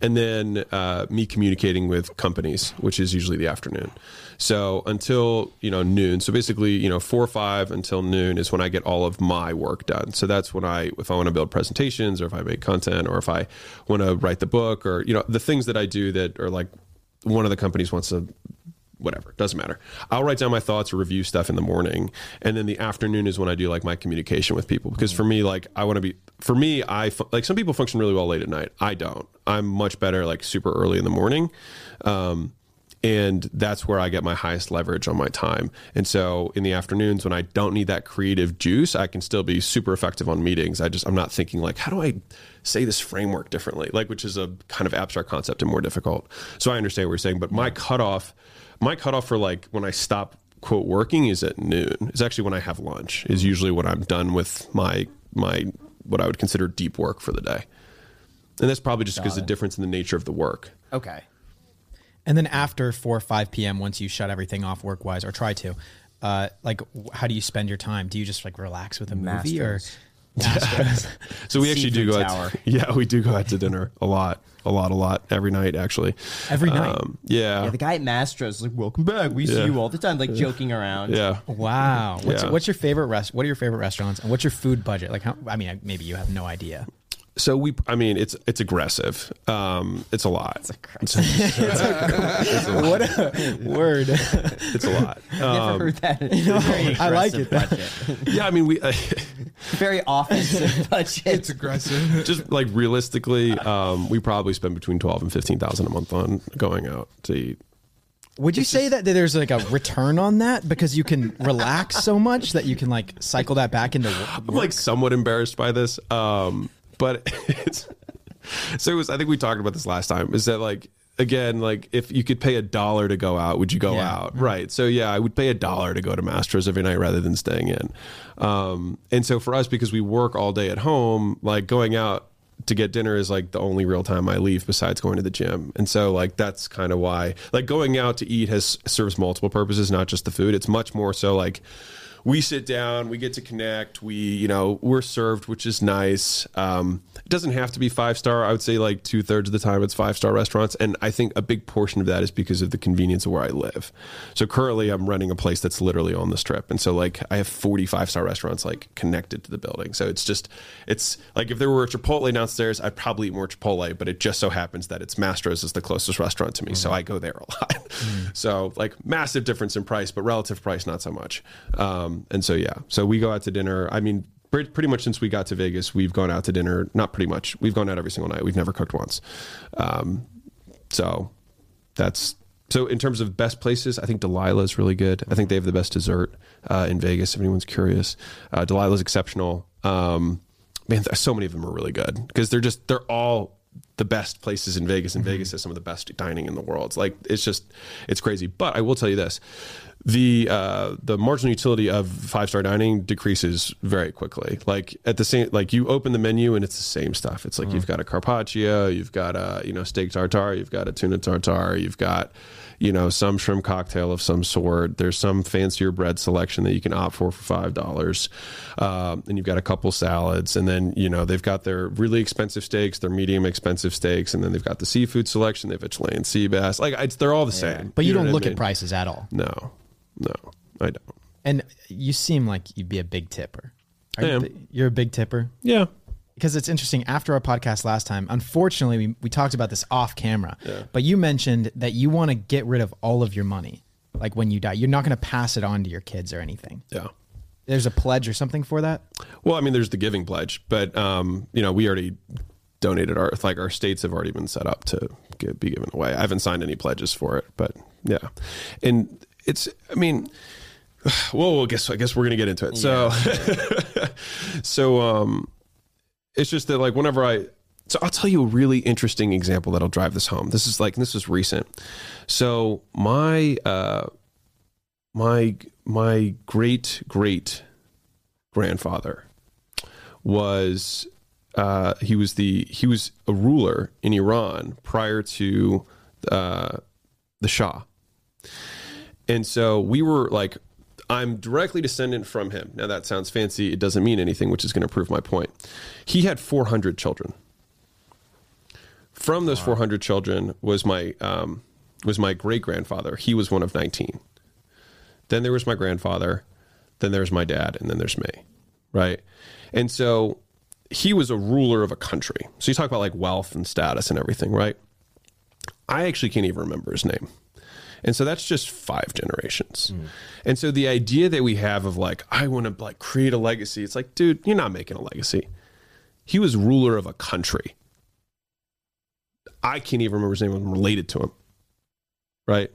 and then uh, me communicating with companies, which is usually the afternoon. So until you know noon. So basically, you know, four or five until noon is when I get all of my work done. So that's when I, if I want to build presentations, or if I make content, or if I want to write the book, or you know, the things that I do that are like one of the companies wants to whatever doesn't matter i'll write down my thoughts or review stuff in the morning and then the afternoon is when i do like my communication with people because for me like i want to be for me i like some people function really well late at night i don't i'm much better like super early in the morning um, and that's where I get my highest leverage on my time. And so in the afternoons when I don't need that creative juice, I can still be super effective on meetings. I just I'm not thinking like how do I say this framework differently, like which is a kind of abstract concept and more difficult. So I understand what you're saying, but my cutoff, my cutoff for like when I stop quote working is at noon. It's actually when I have lunch. Is usually when I'm done with my my what I would consider deep work for the day. And that's probably just because the difference in the nature of the work. Okay. And then after four or five p.m., once you shut everything off work wise, or try to, uh, like, how do you spend your time? Do you just like relax with a movie or? Mastro's. So we actually do go out. To, yeah, we do go out to dinner a lot, a lot, a lot every night. Actually, Every night? Um, yeah, Yeah, the guy at Mastro's is like, "Welcome back. We see Yeah. you all the time," like joking around. yeah. Wow. What's, Yeah. what's your favorite rest? What are your favorite restaurants? And what's your food budget? Like, how? I mean, maybe you have no idea. So we, I mean, it's it's aggressive. Um, it's a lot. It's, what a word. it's a lot. Never Um, heard that. Very I like it. Budget. yeah, I mean, we Very offensive budget. It's aggressive. just like realistically, um, we probably spend between twelve and fifteen thousand a month on going out to eat. Would you say that there's like a return on that because you can relax so much that you can like cycle that back into work? I'm like somewhat embarrassed by this. Um, but it's so it was, I think we talked about this last time is that like, again, like if you could pay a dollar to go out, would you go Yeah. out? Right. So yeah, I would pay a dollar to go to Mastro's every night rather than staying in. Um, and so for us, because we work all day at home, like going out to get dinner is like the only real time I leave besides going to the gym. And so like that's kind of why like going out to eat has serves multiple purposes, not just the food. It's much more so like we sit down, we get to connect, we, you know, we're served, which is nice. Um, it doesn't have to be five star. I would say like two thirds of the time it's five star restaurants. And I think a big portion of that is because of the convenience of where I live. So currently I'm running a place that's literally on the strip. And so like I have 45 star restaurants like connected to the building. So it's just, it's like if there were a Chipotle downstairs, I'd probably eat more Chipotle, but it just so happens that it's Mastro's is the closest restaurant to me. So I go there a lot. So like massive difference in price, but relative price, not so much. Um, and so, yeah, so we go out to dinner. I mean, pre- pretty much since we got to Vegas, we've gone out to dinner. Not pretty much. We've gone out every single night. We've never cooked once. Um, so that's so in terms of best places, I think Delilah is really good. I think they have the best dessert uh, in Vegas. If anyone's curious, uh, Delilah's exceptional. Um, man, so many of them are really good because they're just they're all the best places in Vegas, and Vegas has some of the best dining in the world. It's like it's just it's crazy. But I will tell you this: the uh, the marginal utility of five star dining decreases very quickly. Like at the same, like you open the menu and it's the same stuff. It's like you've got a carpaccio, you've got a you know steak tartare, you've got a tuna tartare, you've got you know some shrimp cocktail of some sort. There's some fancier bread selection that you can opt for for five dollars, um, and you've got a couple salads, and then you know they've got their really expensive steaks, their medium expensive steaks, and then they've got the seafood selection. They have a Chilean sea bass. Like it's, they're all the same. But you, know don't what I look mean? at prices at all. No, no, I don't. And you seem like you'd be a big tipper. Are I you am. bi- You're a big tipper. Yeah, because it's interesting after our podcast last time unfortunately we, we talked about this off camera yeah. but you mentioned that you want to get rid of all of your money like when you die you're not going to pass it on to your kids or anything yeah. there's a pledge or something for that Well, I mean, there's the giving pledge, but um, you know, we already donated our like our states have already been set up to get, be given away. I haven't signed any pledges for it, but yeah, and it's. I mean, well, I guess I guess we're gonna get into it. So, so um, it's just that like whenever I. So I'll tell you a really interesting example that'll drive this home. This is like this is recent. So my uh, my my great great grandfather was uh, he was the he was a ruler in Iran prior to uh, the Shah, and so we were like, I'm directly descendant from him. Now that sounds fancy. It doesn't mean anything, which is going to prove my point. He had 400 children. From those 400 children was my um, was my great grandfather. He was one of 19. Then there was my grandfather. Then there's my dad, and then there's me, right? And so he was a ruler of a country. So you talk about like wealth and status and everything, right? I actually can't even remember his name. And so that's just five generations. Mm. And so the idea that we have of like, I want to like create a legacy, it's like, dude, you're not making a legacy. He was ruler of a country. I can't even remember his name. I'm related to him. Right.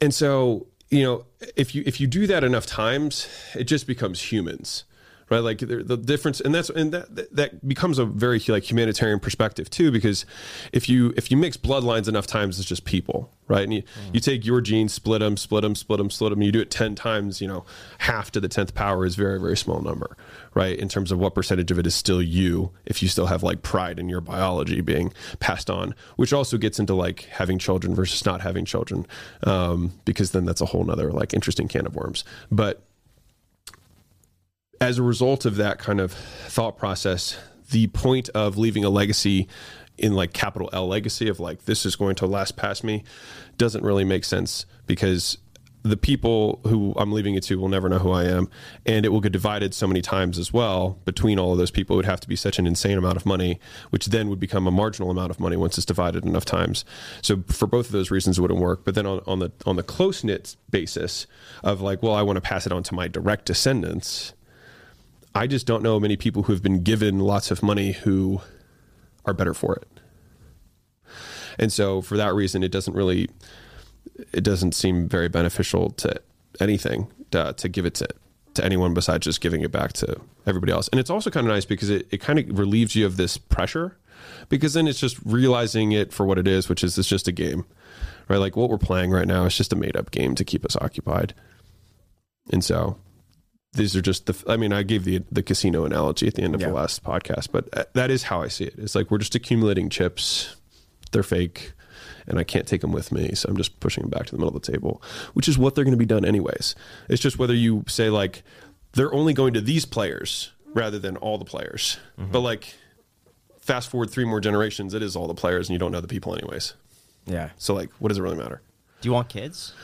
And so, you know, if you if you do that enough times, it just becomes humans right? Like the, the difference and that's and that that becomes a very like humanitarian perspective too because if you if you mix bloodlines enough times it's just people right? And you, you take your genes split them split them split them split them you do it 10 times you know half to the 10th power is very very small number right? In terms of what percentage of it is still you if you still have like pride in your biology being passed on which also gets into like having children versus not having children um, because then that's a whole nother like interesting can of worms. But as a result of that kind of thought process, the point of leaving a legacy in like capital L legacy of like this is going to last past me doesn't really make sense because the people who I'm leaving it to will never know who I am, and it will get divided so many times as well between all of those people. It would have to be such an insane amount of money, which then would become a marginal amount of money once it's divided enough times. So for both of those reasons, it wouldn't work. But then on, on the on the close knit basis of like, well, I want to pass it on to my direct descendants. I just don't know many people who have been given lots of money who are better for it. And so for that reason, it doesn't really, it doesn't seem very beneficial to anything to, to give it to, to anyone besides just giving it back to everybody else. And it's also kind of nice because it, it kind of relieves you of this pressure because then it's just realizing it for what it is, which is it's just a game, right? Like what we're playing right now is just a made up game to keep us occupied. And so these are just the i mean i gave the the casino analogy at the end of Yeah. the last podcast but uh, that is how i see it. It's like we're just accumulating chips. They're fake and i can't take them with me so i'm just pushing them back to the middle of the table which is what they're going to be done anyways. It's just whether you say like they're only going to these players rather than all the players. But like fast forward three more generations it is all the players and you don't know the people anyways. Yeah. so like what does it really matter? Do you want kids?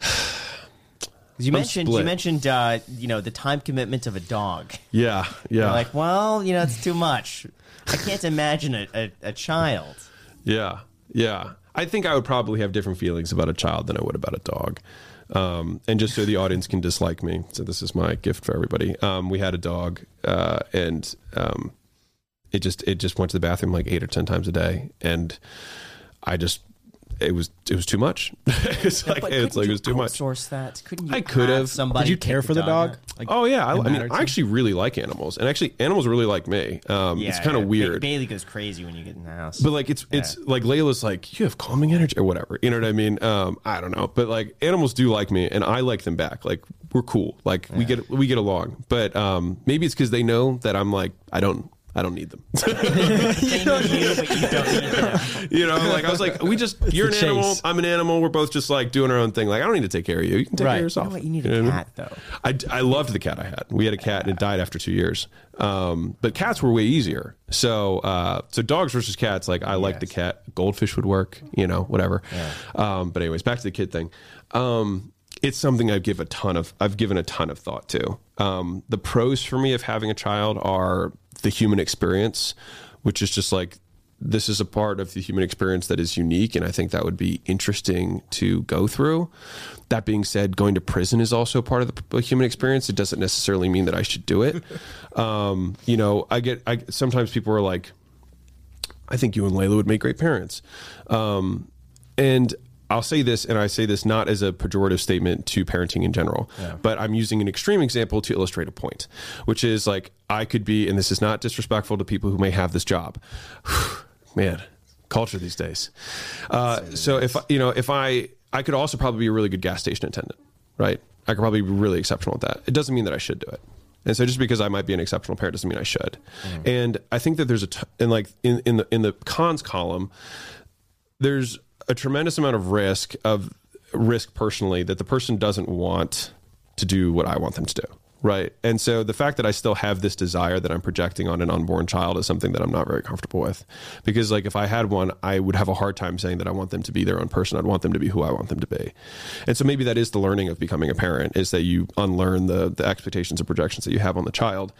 You I'm mentioned you mentioned uh, you know the time commitment of a dog. yeah yeah You're like, well, you know, it's too much. I can't imagine a, a, a child. Yeah, yeah. I think I would probably have different feelings about a child than I would about a dog. Um, and just so the audience can dislike me, so this is my gift for everybody. Um, we had a dog, uh, and um, it just it just went to the bathroom like eight or ten times a day, and I just it was it was too much. it's like But it's like it was too much. outsource that? Couldn't you? I could have. Somebody Did you care for the dog? up? Like, Oh yeah, I, I mean, I actually really like animals, and actually animals really like me. Um, it's kind of Ba- weird. Bailey goes crazy when you get in the house. But like it's it's like Leila's like you have calming energy or whatever. You know what I mean? Um, I don't know, but like animals do like me, and I like them back. Like we're cool. Like we get we get along. But um, maybe it's because they know that I'm like I don't I don't need them. they know you, you don't need them. you know, like I was like we just you're an the animal. I'm an animal. We're both just like doing our own thing. Like I don't need to take care of you. You can take Right. care of yourself. You know what? You need know a what I mean? cat though. I, I loved the cat I had. We had a cat and it died after two years. Um, but cats were way easier. So uh, so dogs versus cats. Like I like the cat. Goldfish would work. You know, whatever. Um, but anyways, back to the kid thing. Um, it's something I've give a ton of. I've given a ton of thought to. Um, the pros for me of having a child are the human experience, which is just like this is a part of the human experience that is unique and i think that would be interesting to go through. That being said going to prison is also part of the human experience. It doesn't necessarily mean that i should do it. Um, you know i get i sometimes people are like i think you and leila would make great parents. Um, and I'll say this, and I say this not as a pejorative statement to parenting in general, but I'm using an extreme example to illustrate a point, which is like I could be, and this is not disrespectful to people who may have this job. Man, culture these days. Uh, so if you know, if I, I could also probably be a really good gas station attendant, right? I could probably be really exceptional at that. It doesn't mean that I should do it. And so just because I might be an exceptional parent doesn't mean I should. Mm. And I think that there's a t- and like in, in the in the cons column, there's a tremendous amount of risk of risk personally that the person doesn't want to do what I want them to do. Right. And so the fact that I still have this desire that I'm projecting on an unborn child is something that I'm not very comfortable with. Because, like, if I had one, I would have a hard time saying that I want them to be their own person. I'd want them to be who I want them to be. And so maybe that is the learning of becoming a parent is that you unlearn the, the expectations and projections that you have on the child.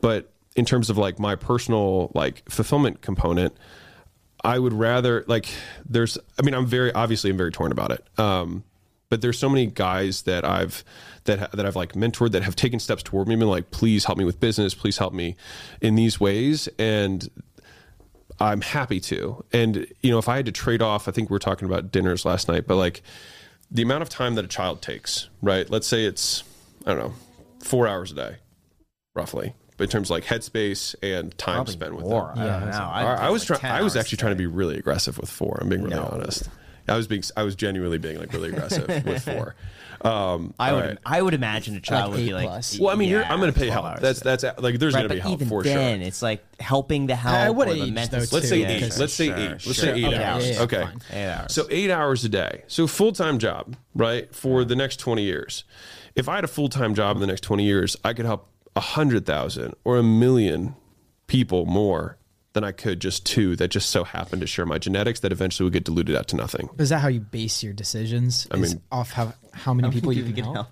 But in terms of like my personal like fulfillment component, I would rather like there's I mean I'm very obviously I'm very torn about it. Um but there's so many guys that I've that that I've like mentored that have taken steps toward me and been like please help me with business, please help me in these ways and I'm happy to. And you know, if I had to trade off, I think we were talking about dinners last night, but like the amount of time that a child takes, right? Let's say it's I don't know, 4 hours a day roughly. But in terms of like headspace and time Probably spent with more. them. I don't know. I, I'd I was like trying. I was actually trying to be really aggressive with four. I'm being really No. honest. I was being. I was genuinely being like really aggressive with four. Um, I would right. I would imagine a child Like would be like plus. Well, I mean, you're, yeah, I'm going to pay help. hours That's a that's like there's right, going to be help even for then, sure. it's like helping the help. At what or the age, mental though, Let's say Yeah, eight. Let's say Sure, eight. Let's say eight Okay, hours. yeah, yeah, okay. Eight hours. So eight hours a day. So full time job, right? For the next 20 years. If I had a full time job in the next 20 years, I could help a hundred thousand or a million people more than I could just two that just so happen to share my genetics that eventually would get diluted out to nothing. Is that how you base your decisions? I mean- mean, off how how many people you can get help? help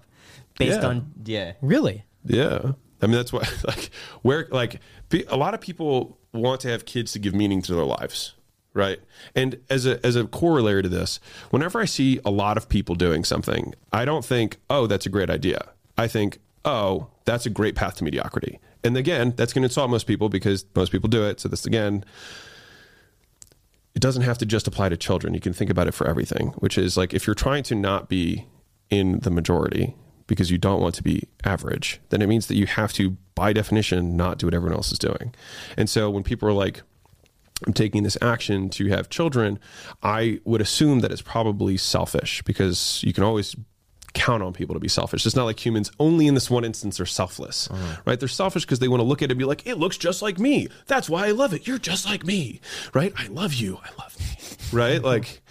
based Yeah. on yeah. Really? Yeah. I mean, that's why, like, where, like, a lot of people want to have kids to give meaning to their lives, right? And as a, as a corollary to this, whenever I see a lot of people doing something, I don't think, oh, that's a great idea. I think, oh, that's a great path to mediocrity. And again, that's going to insult most people because most people do it. So, this again, it doesn't have to just apply to children. You can think about it for everything, which is like if you're trying to not be in the majority because you don't want to be average, then it means that you have to, by definition, not do what everyone else is doing. And so when people are like, I'm taking this action to have children, I would assume that it's probably selfish because you can always count on people to be selfish. It's not like humans only in this one instance are selfless, uh-huh. right? They're selfish because they want to look at it and be like, it looks just like me. That's why I love it. You're just like me, right? I love you. I love me, right? Mm-hmm. Like,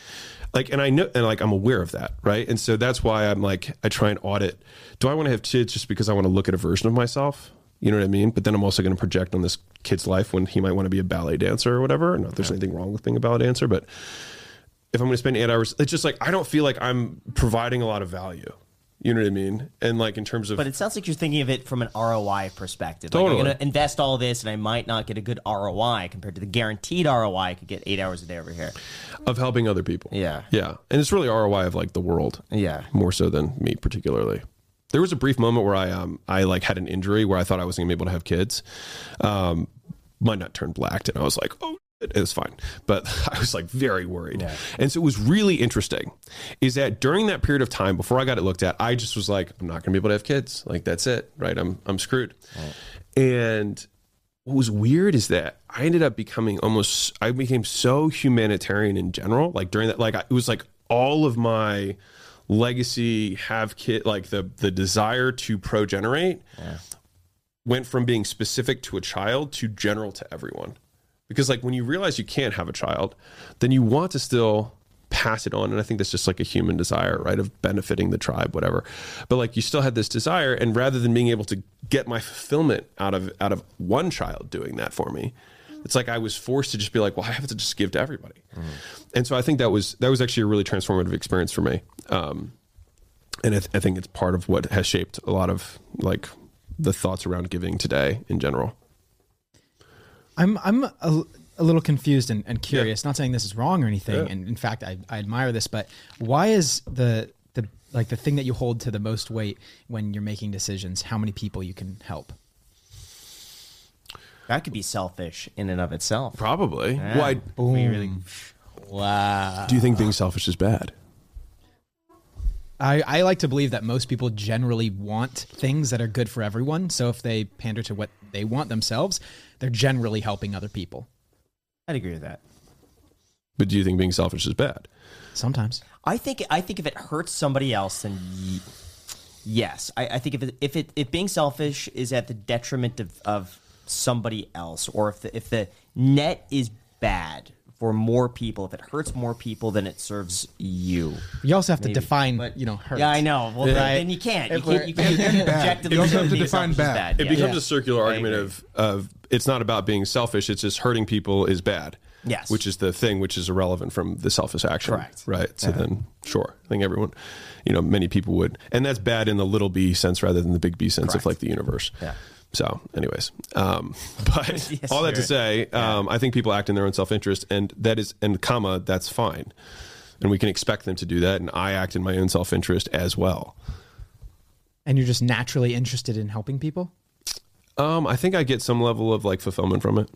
like, and I know, and like, I'm aware of that, right? And so that's why I'm like, I try and audit. Do I want to have kids just because I want to look at a version of myself? You know what I mean? But then I'm also going to project on this kid's life when he might want to be a ballet dancer or whatever. Not there's anything wrong with being a ballet dancer, but if I'm going to spend eight hours, it's just like I don't feel like I'm providing a lot of value. You know what I mean? And like in terms of, But it sounds like you're thinking of it from an ROI perspective. Like Totally. I'm going to invest all this, and I might not get a good ROI compared to the guaranteed ROI I could get eight hours a day over here. of helping other people. Yeah. yeah, and it's really ROI of like the world. Yeah. more so than me particularly. There was a brief moment where I um I like had an injury where I thought I wasn't gonna be able to have kids. Um, my nut turned black, and I was like, oh. It was fine, but I was like very worried, and so it was really interesting. Is that during that period of time before I got it looked at, I just was like, I'm not gonna be able to have kids. Like that's it, right? I'm I'm screwed. And what was weird is that I ended up becoming almost I became so humanitarian in general like during that like I, it was like all of my legacy have kid like the the desire to progenerate went from being specific to a child to general to everyone because like when you realize you can't have a child then you want to still pass it on and i think that's just like a human desire right of benefiting the tribe whatever. But like you still had this desire and rather than being able to get my fulfillment out of out of one child doing that for me it's like i was forced to just be like well i have to just give to everybody. And so i think that was that was actually a really transformative experience for me. Um, and I, th- I think it's part of what has shaped a lot of like the thoughts around giving today in general I'm I'm a, a little confused and, and curious. Not saying this is wrong or anything, and in fact, I, I admire this. But why is the the like the thing that you hold to the most weight when you're making decisions? How many people you can help? That could be selfish in and of itself. probably Yeah. why We really, wow. do you think being selfish is bad I, I like to believe that most people generally want things that are good for everyone. So if they pander to what they want themselves, they're generally helping other people. I'd agree with that. but do you think being selfish is bad Sometimes. I think I think if it hurts somebody else, then y- yes. I, I think if it, if it if being selfish is at the detriment of, of somebody else, or if the if the net is bad for more people, if it hurts more people than it serves you. You also have to define, But- you know, hurt. Yeah, I know. Well, Right. then you can't. You can't. You can't, you can't objectively You also have to define selfish is bad. It Yeah. becomes Yeah. a circular I argument of of it's not about being selfish; it's just hurting people is bad. Yes. which is the thing which is irrelevant from the selfish action. Correct. Right. So then, sure, I think everyone, you know, many people would, and that's bad in the little b sense rather than the big B sense Correct. of like the universe. Yeah. So, anyways, um, but Yes, all that to say, um, I think people act in their own self interest, and that is, and comma, that's fine, and we can expect them to do that, and I act in my own self interest as well. And you're just naturally interested in helping people. Um, I think I get some level of like fulfillment from it.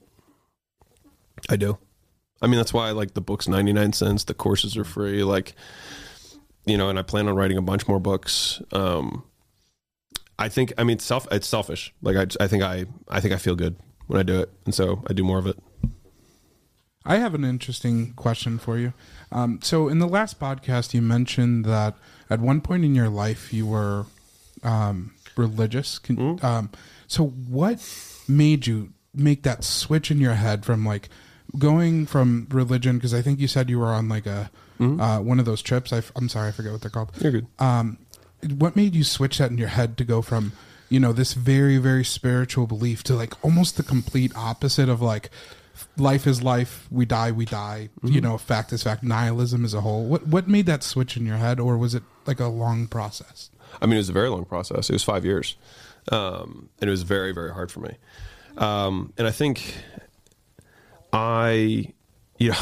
I do. I mean, that's why I like the book's 99 cents. The courses are free. Like, you know, and I plan on writing a bunch more books. Um, I think, I mean, self, it's selfish. Like, I, I think I, I think I feel good when I do it. And so I do more of it. I have an interesting question for you. Um, so, in the last podcast, you mentioned that at one point in your life you were um, religious. Can, um, so, what made you make that switch in your head from like going from religion? Because I think you said you were on like a uh, one of those trips. I, am sorry, I forget what they're called. You're good. Um, what made you switch that in your head to go from you know this very very spiritual belief to like almost the complete opposite of like life is life we die we die you know fact is fact nihilism as a whole what what made that switch in your head or was it like a long process I mean, it was a very long process. It was five years, um, and it was very, very hard for me. Um, and I think I, you know,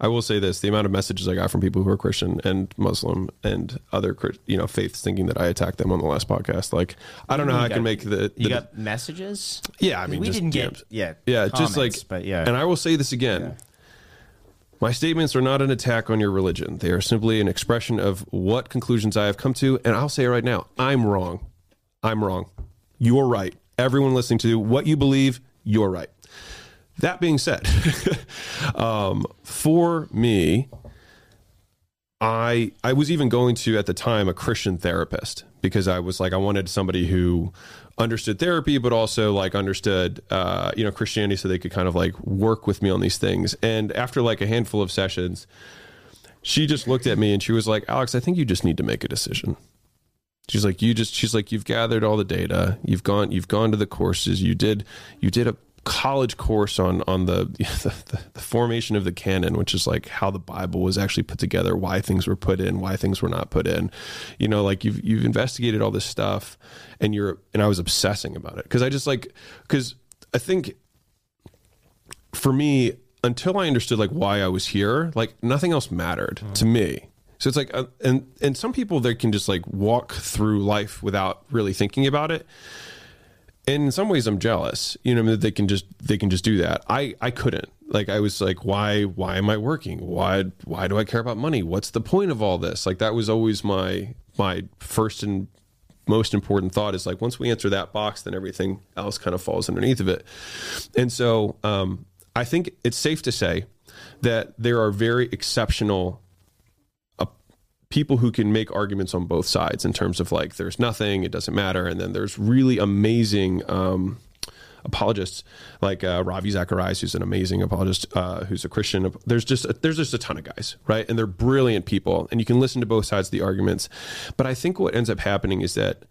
I will say this: the amount of messages I got from people who are Christian and Muslim and other, you know, faiths, thinking that I attacked them on the last podcast. Like, I don't know how I can make the, You got messages? yeah. I mean, we just didn't get DMs. yeah yeah, just like but yeah. And I will say this again. My statements are not an attack on your religion. They are simply an expression of what conclusions I have come to. And I'll say it right now I'm wrong. I'm wrong. You're right. Everyone listening to what you believe, you're right. That being said, um, for me, I I was even going to at the time a Christian therapist because I was like I wanted somebody who understood therapy but also like understood uh, you know Christianity so they could kind of like work with me on these things. And after like a handful of sessions, she just looked at me and she was like, "Alex, I think you just need to make a decision." She's like, "You just," she's like, "You've gathered all the data. You've gone, you've gone to the courses. You did, you did a college course on on the the, the formation of the canon, which is like how the Bible was actually put together, why things were put in, why things were not put in. You know, like you've you've investigated all this stuff, and you're and I was obsessing about it because I just like because I think for me until I understood like why I was here, like nothing else mattered to me. So it's like, uh, and and some people they can just like walk through life without really thinking about it. In some ways, I'm jealous. You know, that they can just they can just do that. I I couldn't. Like I was like, why why am I working? Why why do I care about money? What's the point of all this? Like that was always my my first and most important thought is like once we answer that box, then everything else kind of falls underneath of it. And so um, I think it's safe to say that there are very exceptional people who can make arguments on both sides in terms of like there's nothing, it doesn't matter, and then there's really amazing. Um, apologists like uh, Ravi Zacharias, who's an amazing apologist, uh, who's a Christian. There's just a, there's just a ton of guys, right? And they're brilliant people, and you can listen to both sides of the arguments. But I think what ends up happening is that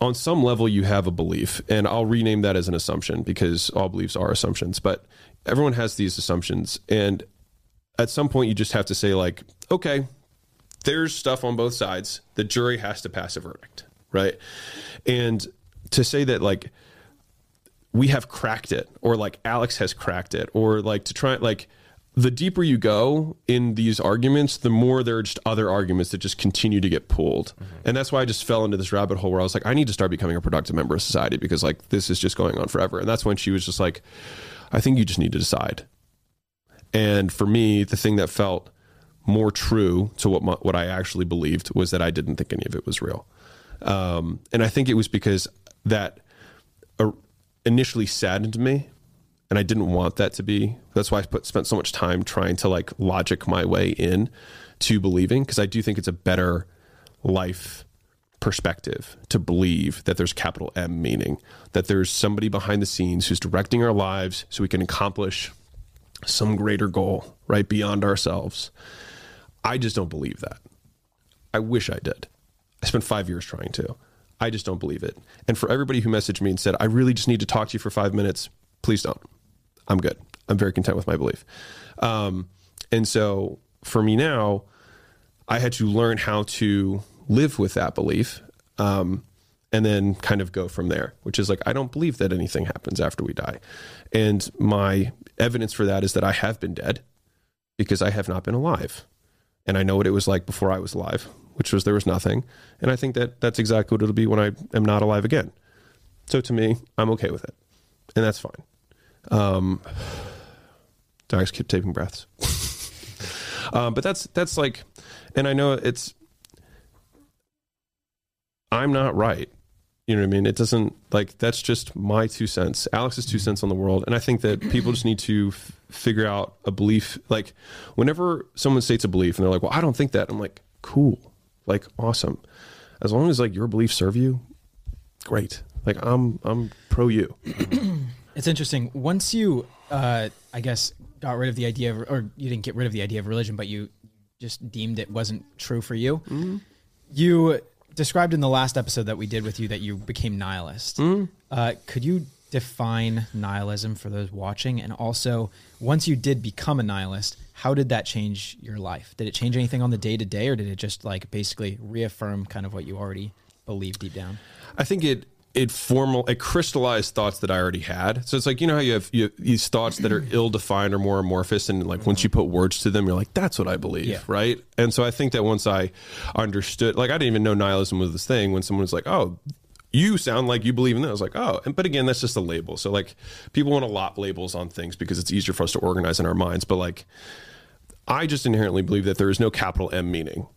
on some level you have a belief, and I'll rename that as an assumption because all beliefs are assumptions. But everyone has these assumptions, and at some point you just have to say like, okay, there's stuff on both sides. The jury has to pass a verdict, right? And to say that like we have cracked it or like Alex has cracked it or like to try like the deeper you go in these arguments, the more there are just other arguments that just continue to get pulled. Mm-hmm. And that's why I just fell into this rabbit hole where I was like, I need to start becoming a productive member of society because like this is just going on forever. And that's when she was just like, I think you just need to decide. And for me, the thing that felt more true to what my, what I actually believed was that I didn't think any of it was real. Um, and I think it was because that uh, initially saddened me and I didn't want that to be. That's why I put spent so much time trying to like logic my way in to believing because I do think it's a better life perspective to believe that there's capital M meaning, that there's somebody behind the scenes who's directing our lives so we can accomplish some greater goal, right, beyond ourselves. I just don't believe that. I wish I did. I spent five years trying to. I just don't believe it. And for everybody who messaged me and said, I really just need to talk to you for five minutes, please don't. I'm good. I'm very content with my belief. Um, and so for me now, I had to learn how to live with that belief um, and then kind of go from there, which is like, I don't believe that anything happens after we die. And my evidence for that is that I have been dead because I have not been alive. And I know what it was like before I was alive, which was there was nothing. And I think that that's exactly what it'll be when I am not alive again. So to me, I'm okay with it. And that's fine. Um, I just keep taking breaths. um, but that's that's like, and I know it's. I'm not right. You know what I mean? It doesn't like that's just my two cents, Alex's two cents on the world, and I think that people just need to f- figure out a belief. Like, whenever someone states a belief and they're like, "Well, I don't think that," I'm like, "Cool, like awesome." As long as like your beliefs serve you, great. Like I'm I'm pro you. It's interesting. Once you, uh, I guess, got rid of the idea of, or you didn't get rid of the idea of religion, but you just deemed it wasn't true for you. You described in the last episode that we did with you that you became nihilist. Uh, could you define nihilism for those watching? And also, once you did become a nihilist, how did that change your life? Did it change anything on the day to day, or did it just like basically reaffirm kind of what you already believed deep down? I think it it formal it crystallized thoughts that I already had. So it's like you know how you have, you have these thoughts that are ill defined or more amorphous, and like once you put words to them, you're like, that's what I believe, Yeah. right? And so I think that once I understood, like I didn't even know nihilism was this thing. When someone was like, oh. You sound like you believe in that. I was like, oh, and, but again, that's just a label. So like, people want to lop labels on things because it's easier for us to organize in our minds. But like, I just inherently believe that there is no capital M meaning.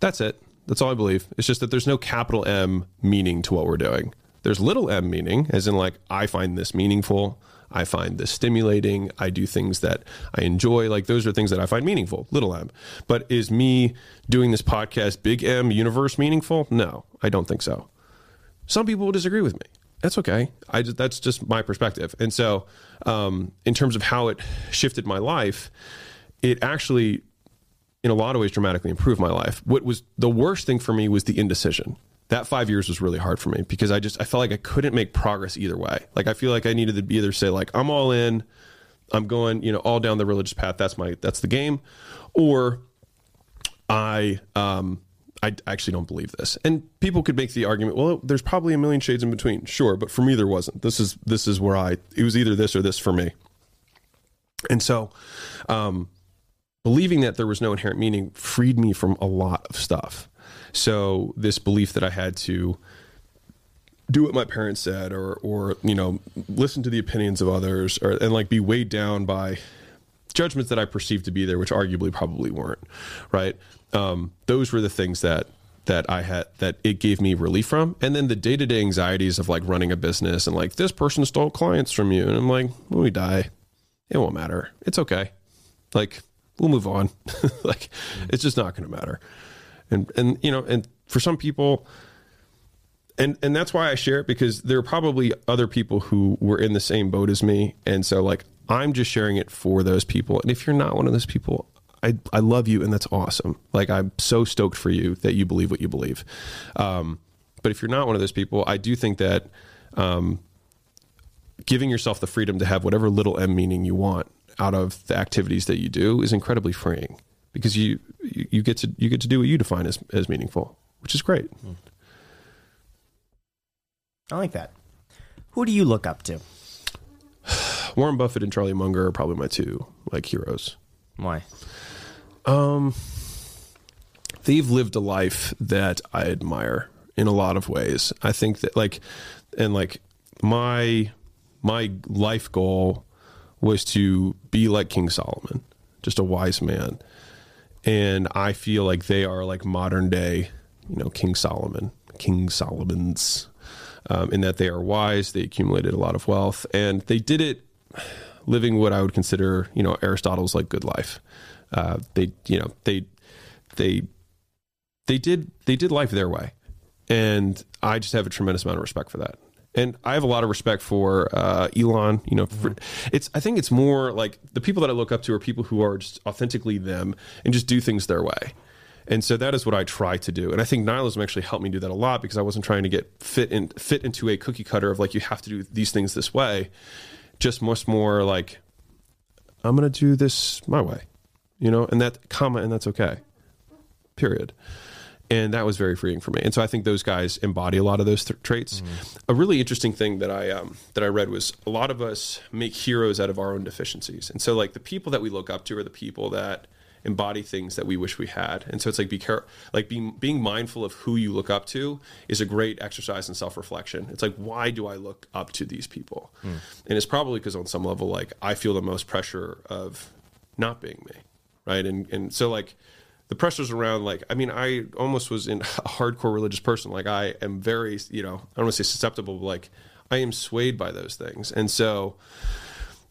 That's it. That's all I believe. It's just that there's no capital M meaning to what we're doing. There's little m meaning, as in, like, I find this meaningful. I find this stimulating. I do things that I enjoy. Like, those are things that I find meaningful, little m. But is me doing this podcast, big M universe, meaningful? No, I don't think so. Some people will disagree with me. That's okay. I that's just my perspective. And so, um, in terms of how it shifted my life, it actually, in a lot of ways, dramatically improved my life. What was the worst thing for me was the indecision. That five years was really hard for me because I just I felt like I couldn't make progress either way. Like I feel like I needed to either say like I'm all in, I'm going you know all down the religious path. That's my that's the game, or I um I actually don't believe this. And people could make the argument, well, there's probably a million shades in between. Sure, but for me there wasn't. This is this is where I it was either this or this for me. And so um believing that there was no inherent meaning freed me from a lot of stuff. So this belief that I had to do what my parents said or or you know listen to the opinions of others or and like be weighed down by judgments that I perceived to be there which arguably probably weren't right? Um, those were the things that that I had that it gave me relief from. And then the day-to-day anxieties of like running a business and like this person stole clients from you. And I'm like when we die it won't matter. It's okay. Like we'll move on. Like it's just not going to matter and and you know and for some people and and that's why I share it because there are probably other people who were in the same boat as me, and so like I'm just sharing it for those people. And if you're not one of those people, I I love you, and that's awesome. Like I'm so stoked for you that you believe what you believe. Um, but if you're not one of those people, I do think that um, giving yourself the freedom to have whatever little m meaning you want out of the activities that you do is incredibly freeing because you you you get to you get to do what you define as as meaningful, which is great. I like that. Who do you look up to? Warren Buffett and Charlie Munger are probably my two like heroes. Why? Um, They've lived a life that I admire in a lot of ways. I think that like and like my my life goal was to be like King Solomon, just a wise man. And I feel like they are like modern day, you know, King Solomon, King Solomon's, um, in that they are wise, they accumulated a lot of wealth, and they did it living what I would consider, you know, Aristotle's like good life. Uh, they, you know, they, they, they did they did life their way, and I just have a tremendous amount of respect for that. And I have a lot of respect for uh, Elon. You know, for, it's I think it's more like the people that I look up to are people who are just authentically them and just do things their way. And so that is what I try to do. And I think nihilism actually helped me do that a lot because I wasn't trying to get fit in fit into a cookie cutter of like you have to do these things this way. Just much more like I'm going to do this my way, you know, and that comma and that's okay. Period. And that was very freeing for me. And so I think those guys embody a lot of those th- traits. A really interesting thing that I um, that I read was a lot of us make heroes out of our own deficiencies. And so like the people that we look up to are the people that embody things that we wish we had. And so it's like be care like being being mindful of who you look up to is a great exercise in self-reflection. It's like why do I look up to these people? And it's probably because on some level like I feel the most pressure of not being me. Right? And and so like the pressures around like I mean I almost was in a hardcore religious person. Like I am very, you know, I don't want to say susceptible, but like I am swayed by those things. And so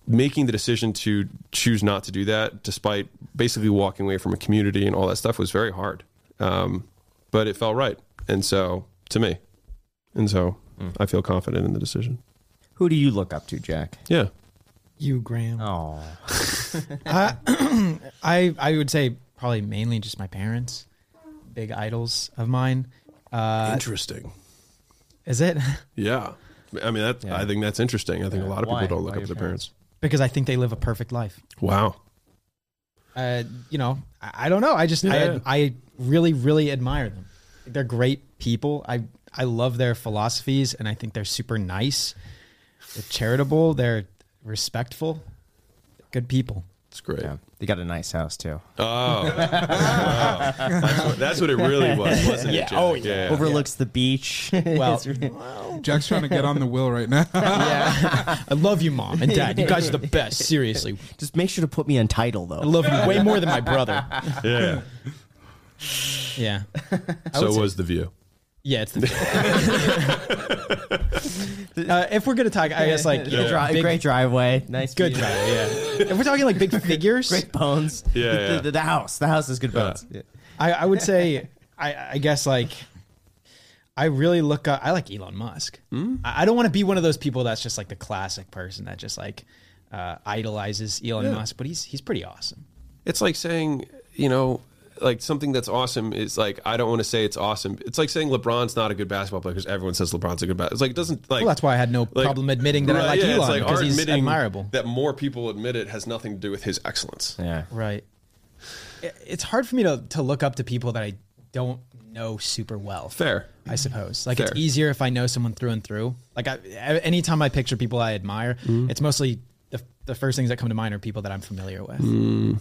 making the decision to choose not to do that, despite basically walking away from a community and all that stuff, was very hard. Um, but it felt right, and so to me, and so I feel confident in the decision. Who do you look up to, Jack? Yeah, You, Graham. Oh, I I would say probably mainly just my parents, big idols of mine. Uh, interesting. is it? Yeah, I mean that. Yeah. I think that's interesting. I think a lot of Why? people don't look Why up to your their parents. because I think they live a perfect life. Wow. Uh, you know, I, I don't know. I just Yeah. I I really really admire them. They're great people. I I love their philosophies, and I think they're super nice. They're charitable. They're respectful. Good people. It's great. yeah. They got a nice house too. Oh, wow. that's, what, that's what it really was, wasn't it? Jack? Oh, yeah. Overlooks the beach. Well, It's Jack's trying to get on the wheel right now. yeah. I love you, mom and dad. You guys are the best. Seriously, just make sure to put me on title though. I love you way more than my brother. Yeah. Yeah. So would say- was the view. Yeah, it's the. uh, if we're gonna talk, I guess like you know, Dri- big- great driveway, nice good view. drive. Yeah. if we're talking like big figures, great bones. Yeah, the, yeah. The, the house, the house is good bones. Yeah. I, I would say, I, I guess like, I really look up. I like Elon Musk. Hmm? I, I don't want to be one of those people that's just like the classic person that just like uh, idolizes Elon Yeah. Musk, but he's he's pretty awesome. It's like saying, you know, like something that's awesome is like I don't want to say it's awesome. It's like saying LeBron's not a good basketball player because everyone says LeBron's a good basketball. It's like it doesn't like. Well, that's why I had no like- problem admitting that I like yeah, it's Elon because he's admitting admirable. That more people admit it has nothing to do with his excellence. Yeah. Right. It's hard for me to, to look up to people that I don't know super well. Fair. I suppose. Like it's easier if I know someone through and through. Like I, anytime I picture people I admire, Mm-hmm. it's mostly the, the first things that come to mind are people that I'm familiar with. Mm.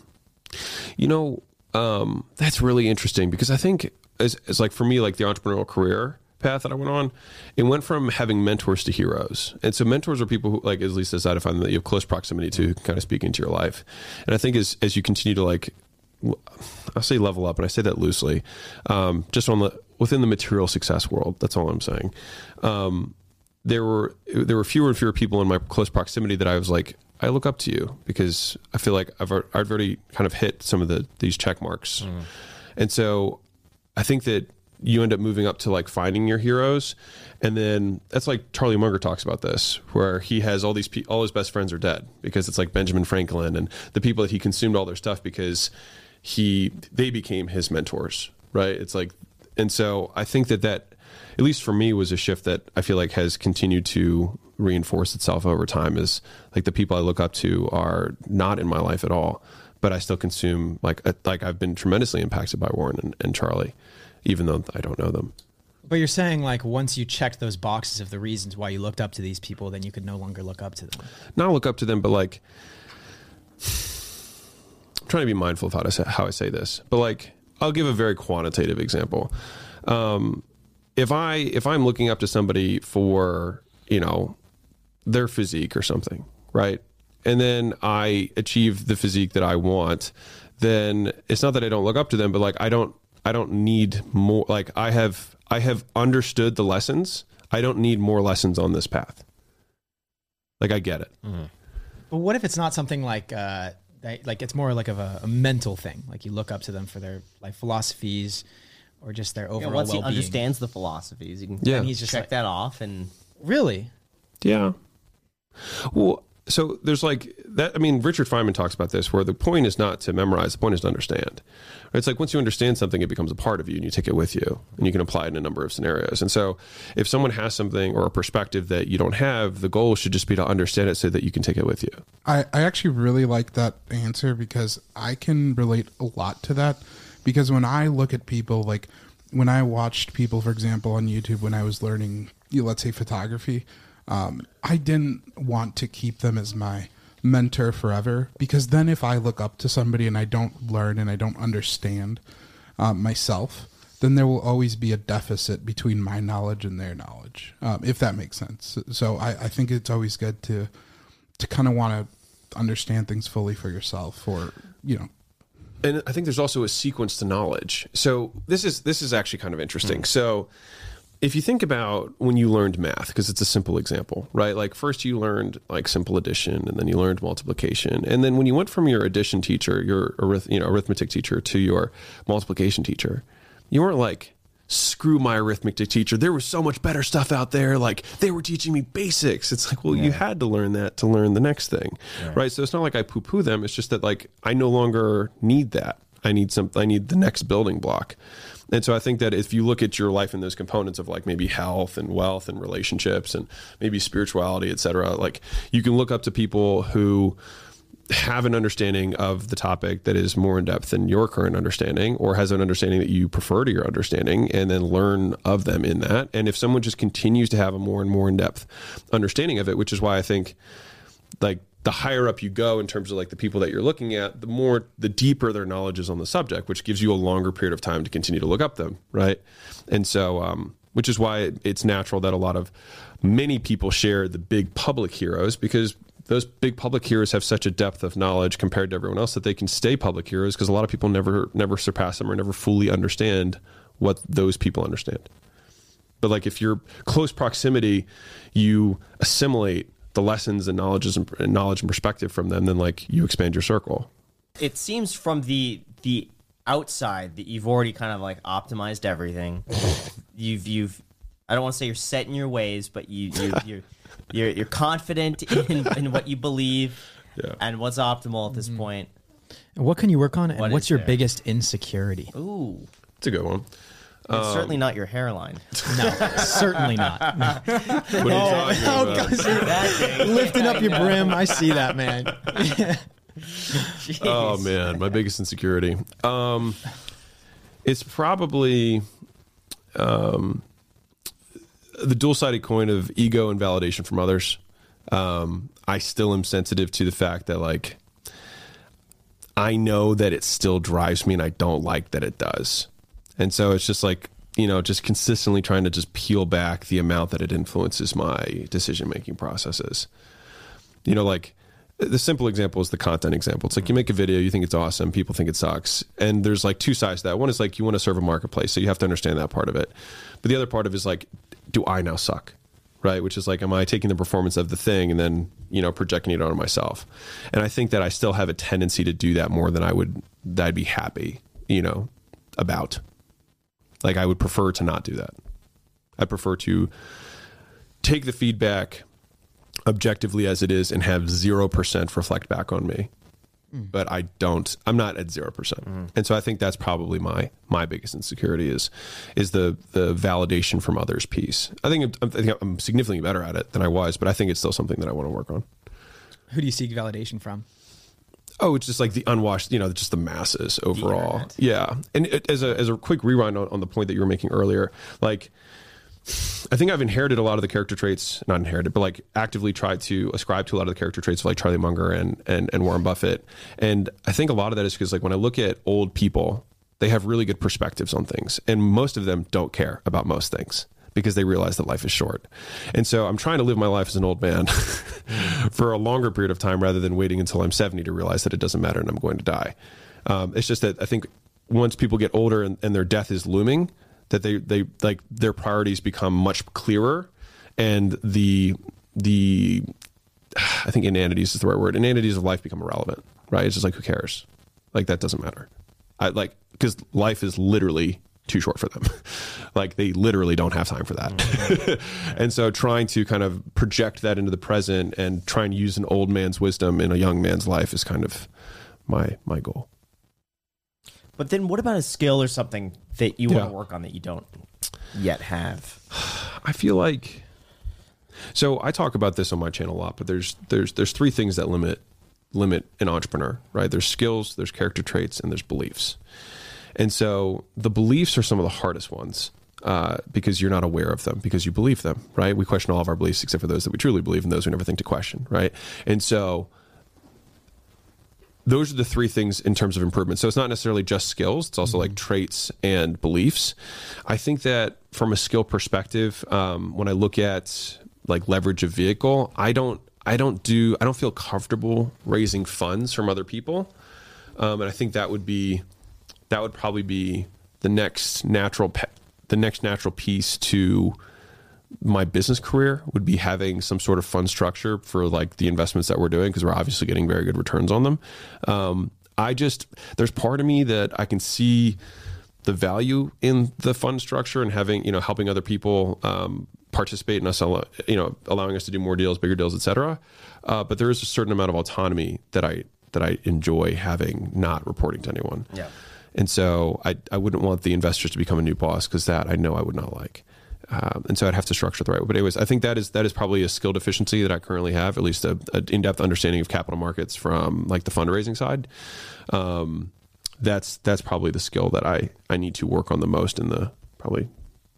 You know, um, that's really interesting because I think as like for me, like the entrepreneurial career path that I went on, it went from having mentors to heroes. And so mentors are people who like, at least as I define that you have close proximity to kind of speak into your life. And I think as, as you continue to like, I'll say level up and I say that loosely, um, just on the, within the material success world, that's all I'm saying. Um, there were there were fewer and fewer people in my close proximity that I was like, I look up to you because I feel like I've I've already kind of hit some of the these check marks, mm. and so I think that you end up moving up to like finding your heroes, and then that's like Charlie Munger talks about this, where he has all these pe- all his best friends are dead because it's like Benjamin Franklin and the people that he consumed all their stuff because he they became his mentors, right? It's like, and so I think that that at least for me was a shift that I feel like has continued to reinforce itself over time is like the people I look up to are not in my life at all but I still consume like uh, like I've been tremendously impacted by Warren and, and Charlie even though I don't know them But you're saying like once you checked those boxes of the reasons why you looked up to these people, then you could no longer look up to them. not look up to them but like I'm trying to be mindful of how to say, how I say this but like I'll give a very quantitative example um, if I if I'm looking up to somebody for you know their physique or something, right? And then I achieve the physique that I want, then it's not that I don't look up to them, but like I don't I don't need more like I have I have understood the lessons. I don't need more lessons on this path. Like I get it. But what if it's not something like uh, that, like it's more like of a, a mental thing? Like you look up to them for their like philosophies or just their overall. Yeah, overall once he well-being. understands the philosophies, he can Yeah. He's he's just just check like- that off and Really? Yeah. Well, so there's like that. I mean, Richard Feynman talks about this, where the point is not to memorize; the point is to understand. It's like once you understand something, it becomes a part of you, and you take it with you, and you can apply it in a number of scenarios. And so, if someone has something or a perspective that you don't have, the goal should just be to understand it so that you can take it with you. I, I actually really like that answer because I can relate a lot to that. Because when I look at people, like when I watched people, for example, on YouTube when I was learning, you know, let's say photography, um, I didn't want to keep them as my mentor forever because then if I look up to somebody and I don't learn and I don't understand um, myself, then there will always be a deficit between my knowledge and their knowledge, um, if that makes sense. So I, I think it's always good to to kind of want to understand things fully for yourself, or you know, and I think there's also a sequence to knowledge. So this is this is actually kind of interesting. Hmm. So if you think about when you learned math, because it's a simple example, right? Like first you learned like simple addition, and then you learned multiplication, and then when you went from your addition teacher, your arith- you know arithmetic teacher, to your multiplication teacher, you weren't like screw my arithmetic teacher. There was so much better stuff out there. Like they were teaching me basics. It's like, well, you had to learn that to learn the next thing, right? So it's not like I poo poo them. It's just that like I no longer need that. I need some. I need the next building block. And so I think that if you look at your life in those components of like maybe health and wealth and relationships and maybe spirituality, et cetera, like you can look up to people who have an understanding of the topic that is more in depth than your current understanding or has an understanding that you prefer to your understanding and then learn of them in that. And if someone just continues to have a more and more in depth understanding of it which is why i think like the higher up you go in terms of like the people that you're looking at the more the deeper their knowledge is on the subject which gives you a longer period of time to continue to look up them right? And so um which is why it's natural that a lot of many people share the big public heroes because those big public heroes have such a depth of knowledge compared to everyone else that they can stay public heroes because a lot of people never never surpass them or never fully understand what those people understand. But like if you're close proximity, you assimilate the lessons and knowledges and, and knowledge and perspective from them, then like you expand your circle. it seems from the the outside that you've already kind of like optimized everything. you've you've I don't want to say you're set in your ways, but you you you're you're, you're confident in, in what you believe Yeah. and what's optimal at this point. And what can you work on? And What what's your there? biggest insecurity? Ooh, It's a good one. it's certainly not your hairline. No, certainly not. No. What are you talking Oh, about? God, see, lifting up your brim. I see that, man. Oh man, my biggest insecurity. Um, it's probably um, the dual-sided coin of ego and validation from others. Um, I still am sensitive to the fact that like I know that it still drives me, and I don't like that it does. And so it's just like you know, just consistently trying to just peel back the amount that it influences my decision-making processes you know, like the simple example is the content example. It's like you make a video, you think it's awesome, people think it sucks. And there's like two sides to that. One is like you want to serve a marketplace, so you have to understand that part of it. But the other part of it is like, do I now suck? Right? Which is like, am I taking the performance of the thing and then, you know, projecting it onto myself? And I think that I still have a tendency to do that more than I would, that I'd be happy, you know, about. Like I would prefer to not do that. I prefer to take the feedback objectively as it is and have 0% reflect back on me Mm. but i don't i'm not at 0% mm-hmm. and so i think that's probably my my biggest insecurity is is the the validation from others piece i think i'm, I think I'm significantly better at it than i was but i think it's still something that i want to work on Who do you seek validation from? Oh, it's just like the unwashed, you know, just the masses overall. internet. yeah. And it, as a as a quick rewind on, on the point that you were making earlier, like I think I've inherited a lot of the character traits, not inherited, but like actively tried to ascribe to a lot of the character traits of like Charlie Munger and and, and Warren Buffett. And I think a lot of that is because like when I look at old people, they have really good perspectives on things, and most of them don't care about most things because they realize that life is short. And so I'm trying to live my life as an old man for a longer period of time rather than waiting until I'm 70 to realize that it doesn't matter and I'm going to die. Um, it's just that I think once people get older and, and their death is looming, that they, they like their priorities become much clearer and the, the, I think inanities is the right word. Inanities of life become irrelevant, right? It's just like, who cares? Like that doesn't matter. I like, because life is literally too short for them. like they literally don't have time for that. Mm-hmm. and so trying to kind of project that into the present and try and use an old man's wisdom in a young man's life is kind of my my goal. But then, what about a skill or something that you want to work on that you don't yet have? I feel like so I talk about this on my channel a lot, but there's there's there's three things that limit limit an entrepreneur, right? There's skills, there's character traits, and there's beliefs. And so the beliefs are some of the hardest ones uh, because you're not aware of them because you believe them, right? We question all of our beliefs except for those that we truly believe and those we never think to question, right? And so those are the three things in terms of improvement. So it's not necessarily just skills; it's also like traits and beliefs. I think that from a skill perspective, um, when I look at like leverage a vehicle, I don't, I don't do, I don't feel comfortable raising funds from other people, um, and I think that would be, that would probably be the next natural, pe- the next natural piece to my business career would be having some sort of fund structure for like the investments that we're doing because we're obviously getting very good returns on them. Um, I just there's part of me that I can see the value in the fund structure and having you know helping other people um, participate in us you know allowing us to do more deals, bigger deals, etc. Uh, but there is a certain amount of autonomy that I that I enjoy having, not reporting to anyone. Yeah. And so I, I wouldn't want the investors to become a new boss because that I know I would not like. Um, and so I'd have to structure it the right way. But anyways, I think that is that is probably a skill deficiency that I currently have, at least a, a in-depth understanding of capital markets from like the fundraising side. Um, that's that's probably the skill that I I need to work on the most in the probably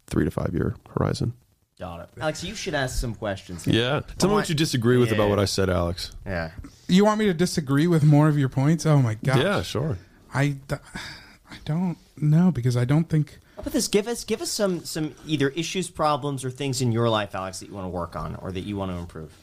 three to five year horizon. Got it. Alex, you should ask some questions. Yeah. Tell me what you disagree with about what I said, Alex. Yeah. You want me to disagree with more of your points? Oh my god. Yeah, sure. I I don't know because I don't think How about this? Give us give us some some either issues, problems, or things in your life, Alex, that you want to work on or that you want to improve.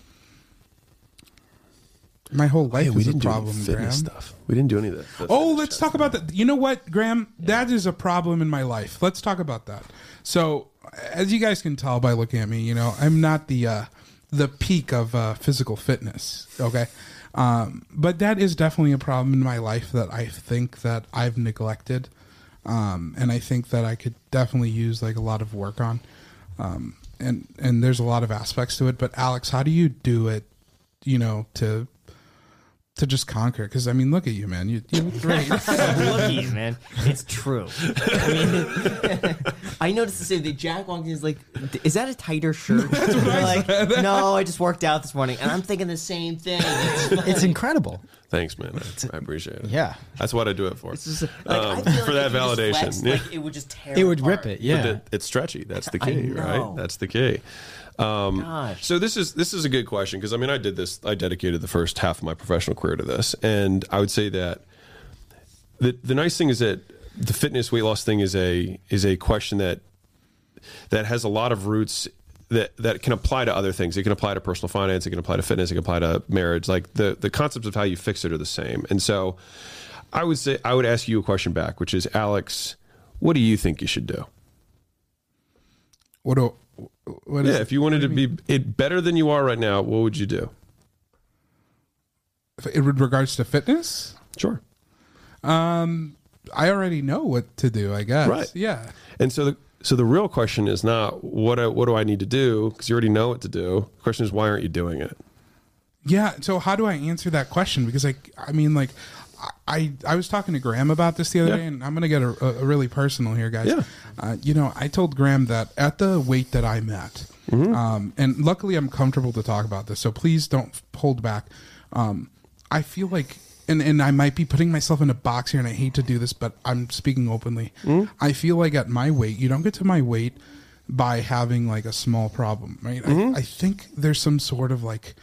my whole life Yeah, we is a didn't do any problem, fitness Graham. stuff. We didn't do any of that. the Oh, let's stuff. talk about that. You know what, Graham? That is a problem in my life. Let's talk about that. So, as you guys can tell by looking at me, you know, I'm not the uh, the peak of uh, physical fitness. Okay, um, but that is definitely a problem in my life that I think that I've neglected, um, and I think that I could definitely use like a lot of work on. Um, and and there's a lot of aspects to it. But Alex, how do you do it? You know, to to just conquer because I mean, look at you, man. You, you look great. Look at you, man. It's true. I mean, I noticed the same thing. Jack walked in, he's like, "Is that a tighter shirt?" like, no, I just worked out this morning, and I'm thinking the same thing. It's, It's incredible. Thanks, man. I, I appreciate it. Yeah. That's what I do it for. just like, I Um, feel for like that if you just validation. flexed, Yeah. like, it would just tear. It would apart. rip it. Yeah. But it- it's stretchy. That's the key, right? That's the key. Um, Gosh. So this is this is a good question because I mean I did this. I dedicated the first half of my professional career to this, and I would say that the the nice thing is that the fitness weight loss thing is a is a question that that has a lot of roots that that can apply to other things. It can apply to personal finance. It can apply to fitness. It can apply to marriage. Like the the concepts of how you fix it are the same. And so, I would say I would ask you a question back, which is Alex, what do you think you should do? what do what is Yeah, if you wanted to be it better than you are right now, what would you do? in regards to fitness? Sure. Um, I already know what to do. I guess. Right. Yeah. And so the so the real question is not what do- what do I need to do because you already know what to do. The question is why aren't you doing it? Yeah. So how do I answer that question? Because I, I mean, like, I, I was talking to Graham about this the other Yeah. day, and I'm gonna get a, a really personal here, guys. Yeah. Uh, you know, I told Graham that at the weight that I'm at, Mm-hmm. um, and luckily I'm comfortable to talk about this, so please don't hold back. Um, I feel like, and and I might be putting myself in a box here, and I hate to do this, but I'm speaking openly. Mm-hmm. I feel like at my weight, you don't get to my weight by having like a small problem, right? Mm-hmm. I, I think there's some sort of like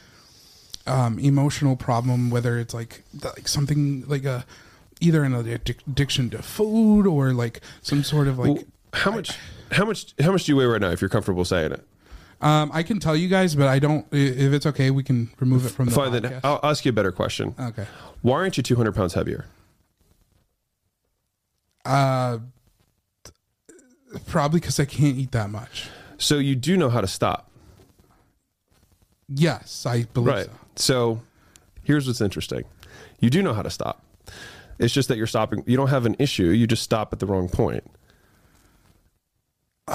um, emotional problem, whether it's like like something like a either an addiction to food or like some sort of like. Well, how much how much how much do you weigh right now if you're comfortable saying it? Um, I can tell you guys, but I don't. If it's okay, we can remove it from the Fine, podcast. then I'll ask you a better question. okay. Why aren't you 200 pounds heavier? Uh, probably because I can't eat that much. So you do know how to stop, Yes, I believe right? so. So here's what's interesting: you do know how to stop. It's just that you're stopping. You don't have an issue. You just stop at the wrong point.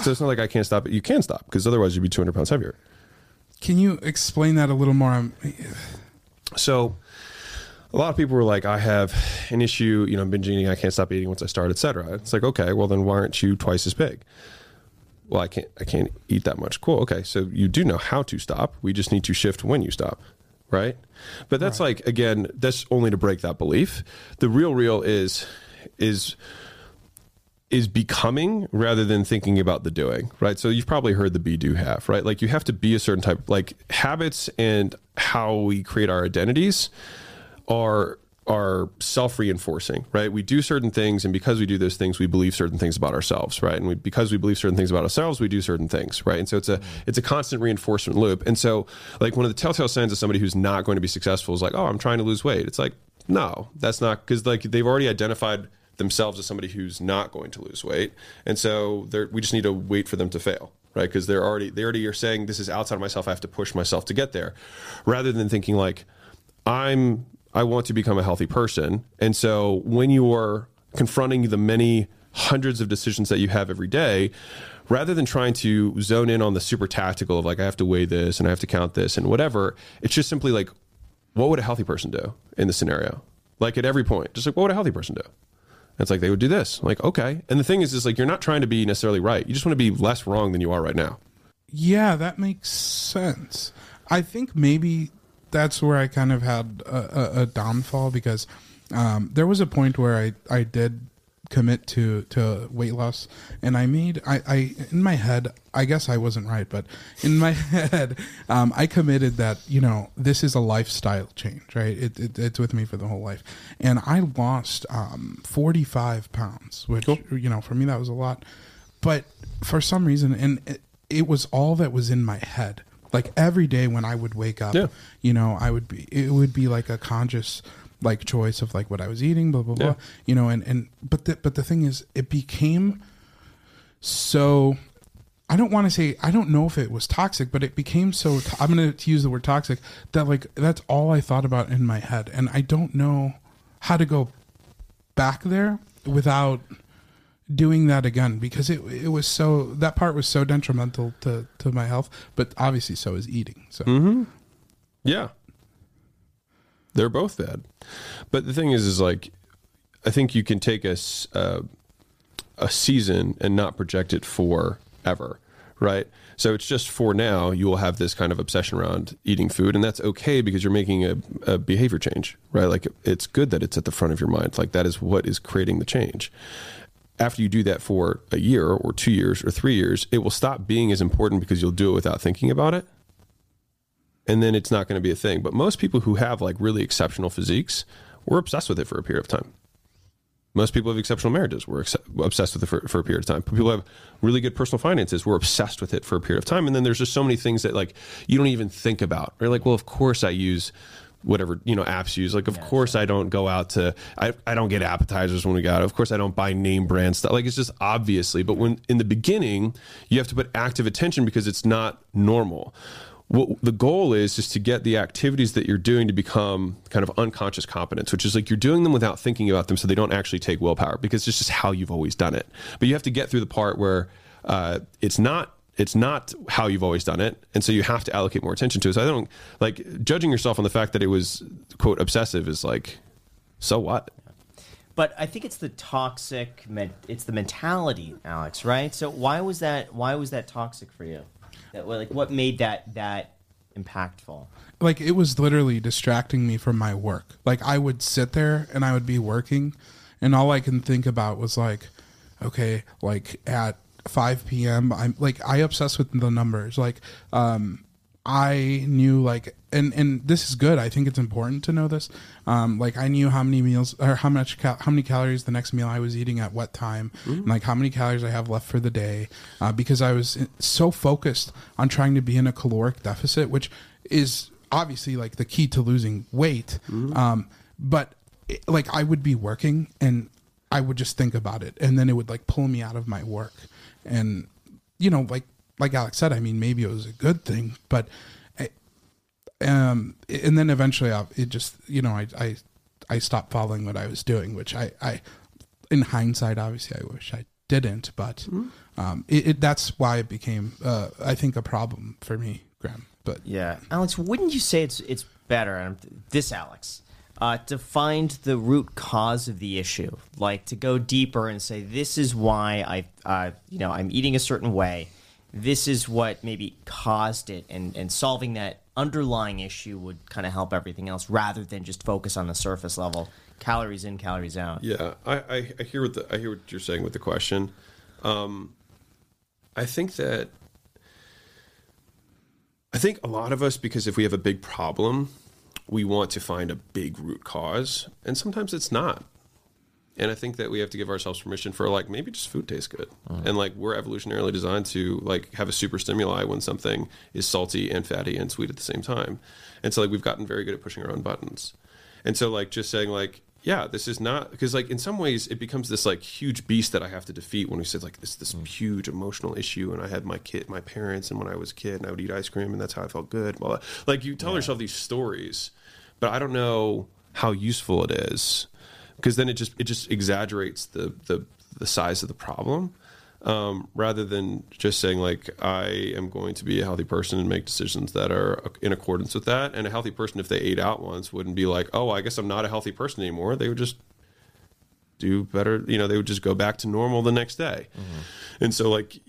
So it's not like I can't stop it. You can stop because otherwise you'd be 200 pounds heavier. Can you explain that a little more? Um, So a lot of people were like, I have an issue, you know, I'm binge eating, I can't stop eating once I start, etc. It's like, okay, well then why aren't you twice as big? Well, I can't I can't eat that much. Cool. Okay. So you do know how to stop. We just need to shift when you stop. Right? But that's like again, that's only to break that belief. The real real is is is becoming rather than thinking about the doing, right? So you've probably heard the be do have, right? Like you have to be a certain type like habits and how we create our identities are are self-reinforcing, right? We do certain things and because we do those things we believe certain things about ourselves, right? And we, because we believe certain things about ourselves, we do certain things, right? And so it's a it's a constant reinforcement loop. And so like one of the telltale signs of somebody who's not going to be successful is like, "Oh, I'm trying to lose weight." It's like, "No, that's not cuz like they've already identified themselves as somebody who's not going to lose weight, and so we just need to wait for them to fail, right? Because they're already they already are saying this is outside of myself. I have to push myself to get there, rather than thinking like I'm I want to become a healthy person, and so when you're confronting the many hundreds of decisions that you have every day. Rather than trying to zone in on the super tactical of like I have to weigh this and I have to count this and whatever, it's just simply like, what would a healthy person do in this scenario? Like at every point, just like what would a healthy person do? And it's like they would do this. Like, okay. And the thing is, is like you're not trying to be necessarily right. You just want to be less wrong than you are right now. Yeah, that makes sense. I think maybe that's where I kind of had a, a, a downfall because um, there was a point where I, I did commit to, to weight loss and I made I, I in my head I guess I wasn't right but in my head um, I committed that you know this is a lifestyle change right? It, it, it's with me for the whole life. And I lost um, 45 pounds which you know for me that was a lot. But for some reason and it, it was all that was in my head like every day when i would wake up Yeah. you know i would be it would be like a conscious like choice of like what i was eating blah blah blah you know and and but the, but the thing is it became so I don't want to say I don't know if it was toxic, but it became so. To- I'm going to use the word toxic that like that's all I thought about in my head, and I don't know how to go back there without doing that again because it it was so that part was so detrimental to to my health, but obviously so is eating. So Yeah. They're both bad. But the thing is, is like, I think you can take a, uh, a season and not project it for ever, right? So it's just for now, you will have this kind of obsession around eating food, and that's okay because you're making a, a behavior change, right? Like it's good that it's at the front of your mind. Like that is what is creating the change. After you do that for a year or two years or three years, it will stop being as important because you'll do it without thinking about it and then it's not going to be a thing. But most people who have like really exceptional physiques, we're obsessed with it for a period of time. Most people have exceptional marriages. We're ex- obsessed with it for, for a period of time. People have really good personal finances. We're obsessed with it for a period of time. And then there's just so many things that like you don't even think about. You're like, well, of course I use whatever you know apps use. Like, of course I don't go out to. I I don't get appetizers when we go out. Of course I don't buy name brand stuff. Like it's just obviously. But when in the beginning, you have to put active attention because it's not normal what the goal is is to get the activities that you're doing to become kind of unconscious competence which is like you're doing them without thinking about them so they don't actually take willpower because it's just how you've always done it but you have to get through the part where uh, it's not it's not how you've always done it and so you have to allocate more attention to it so i don't like judging yourself on the fact that it was quote obsessive is like so what But I think it's the toxic. It's the mentality, Alex. Right. So why was that? Why was that toxic for you? That like what made that that impactful? like it was literally distracting me from my work. Like I would sit there and I would be working, and all I can think about was like, okay, like at 5 p.m. I'm like I obsess with the numbers. Like um, I knew like and and this is good. I think it's important to know this. Um, like I knew how many meals or how much cal- how many calories the next meal I was eating at what time, and like how many calories I have left for the day, uh, because I was so focused on trying to be in a caloric deficit, which is obviously like the key to losing weight. Um, but it, like I would be working and I would just think about it, and then it would like pull me out of my work, and you know like like Alex said, I mean maybe it was a good thing, but um and then eventually I, it just you know I, I i stopped following what i was doing which i i in hindsight obviously i wish i didn't, but um, it, it, that's why it became, uh, I think, a problem for me, Graham. But Yeah, Alex, wouldn't you say it's it's better? And this, Alex, uh, to find the root cause of the issue, like to go deeper and say this is why I, uh, you know, I'm eating a certain way. This is what maybe caused it, and and solving that underlying issue would kind of help everything else, rather than just focus on the surface level, calories in, calories out. Yeah, I, I, I hear what the, I hear what you're saying with the question. Um, I think that I think a lot of us, because if we have a big problem, we want to find a big root cause, and sometimes it's not. And I think that we have to give ourselves permission for like maybe just food tastes good, uh-huh. and like we're evolutionarily designed to like have a super stimuli when something is salty and fatty and sweet at the same time, and so like we've gotten very good at pushing our own buttons, and so like just saying like yeah this is not because like in some ways it becomes this like huge beast that I have to defeat when we said like this this hmm. huge emotional issue and I had my kid my parents and when I was a kid and I would eat ice cream and that's how I felt good well like you tell yourself these stories but I don't know how useful it is because then it just it just exaggerates the the, the size of the problem um, rather than just saying like I am going to be a healthy person and make decisions that are in accordance with that. And a healthy person, if they ate out once, wouldn't be like, oh, I guess I'm not a healthy person anymore. They would just do better. You know, they would just go back to normal the next day. And so like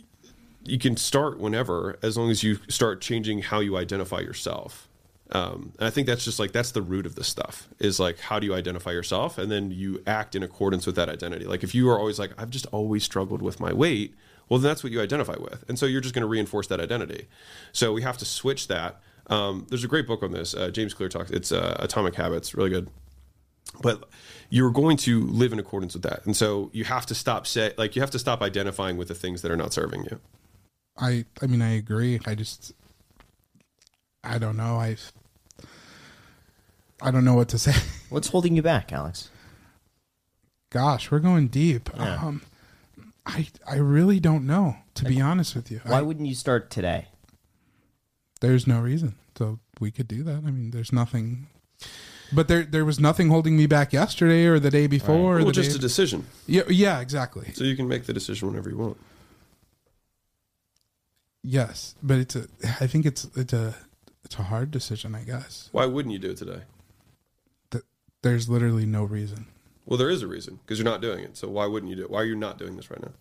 you can start whenever as long as you start changing how you identify yourself. Um, and I think that's just like that's the root of this stuff is like how do you identify yourself and then you act in accordance with that identity. Like if you are always like I've just always struggled with my weight, well then that's what you identify with, and so you're just going to reinforce that identity. So we have to switch that. Um, there's a great book on this. Uh, James Clear talks. It's uh, Atomic Habits, really good. But you're going to live in accordance with that, and so you have to stop say like you have to stop identifying with the things that are not serving you. I, I mean, I agree. I just, I don't know. I, I don't know what to say. What's holding you back, Alex? Gosh, we're going deep. Yeah. Um, I, I really don't know. To be honest with you, Why I- wouldn't you start today? there's no reason. So we could do that. I mean, there's nothing. But there, there was nothing holding me back yesterday or the day before. Or Well, the just a decision, yeah, yeah, exactly. so you can make the decision whenever you want. Yes, but it's a. I think it's it's a it's a hard decision. I guess Why wouldn't you do it today? That there's literally no reason. Well, there is a reason because you're not doing it. So why wouldn't you do it? Why are you not doing this right now?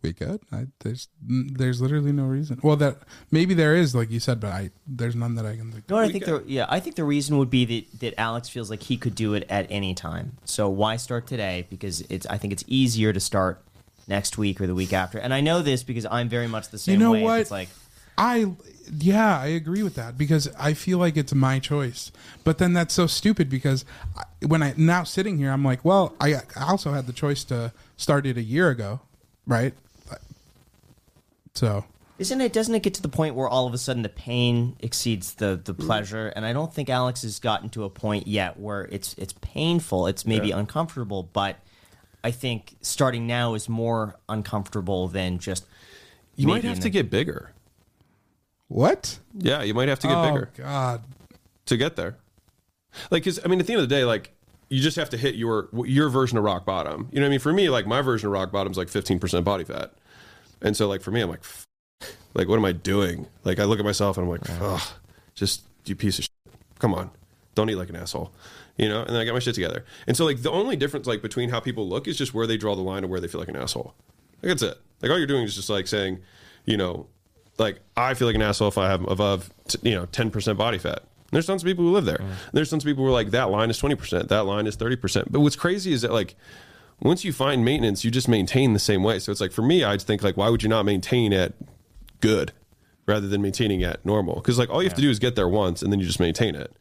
We could. I, there's there's literally no reason. Well, that maybe there is, like you said, but I there's none that I can think. No, I We think got- the yeah, I think the reason would be that that Alex feels like he could do it at any time. So why start today? Because it's I think it's easier to start next week or the week after. And I know this because I'm very much the same know way. what? It's like I yeah, I agree with that because I feel like it's my choice. But then that's so stupid because I, when I now sitting here, I'm like, well, I, I also had the choice to start it a year ago, right? So isn't it doesn't it get to the point where all of a sudden the pain exceeds the the mm. pleasure? And I don't think Alex has gotten to a point yet where it's it's painful. It's maybe uncomfortable, but I think starting now is more uncomfortable than just You might have in to the- get bigger. What? Yeah, you might have to get oh bigger God, to get there. Like, because I mean, at the end of the day, like you just have to hit your your version of rock bottom. You know what I mean? For me, like my version of rock bottom is like 15% body fat, and so like for me, I'm like, like what am I doing? Like I look at myself and I'm like, ugh, just you piece of shit. Come on, don't eat like an asshole. You know, and then I got my shit together. And so like the only difference like between how people look is just where they draw the line of where they feel like an asshole. Like that's it. Like all you're doing is just like saying, you know, like I feel like an asshole if I have above, t- you know, ten percent body fat. And there's tons of people who live there. And there's tons of people who are like that line is twenty percent, that line is thirty percent. But what's crazy is that like once you find maintenance, you just maintain the same way. So it's like for me, I'd think like, why would you not maintain at good rather than maintaining at normal? Because like all you have to do is get there once, and then you just maintain it.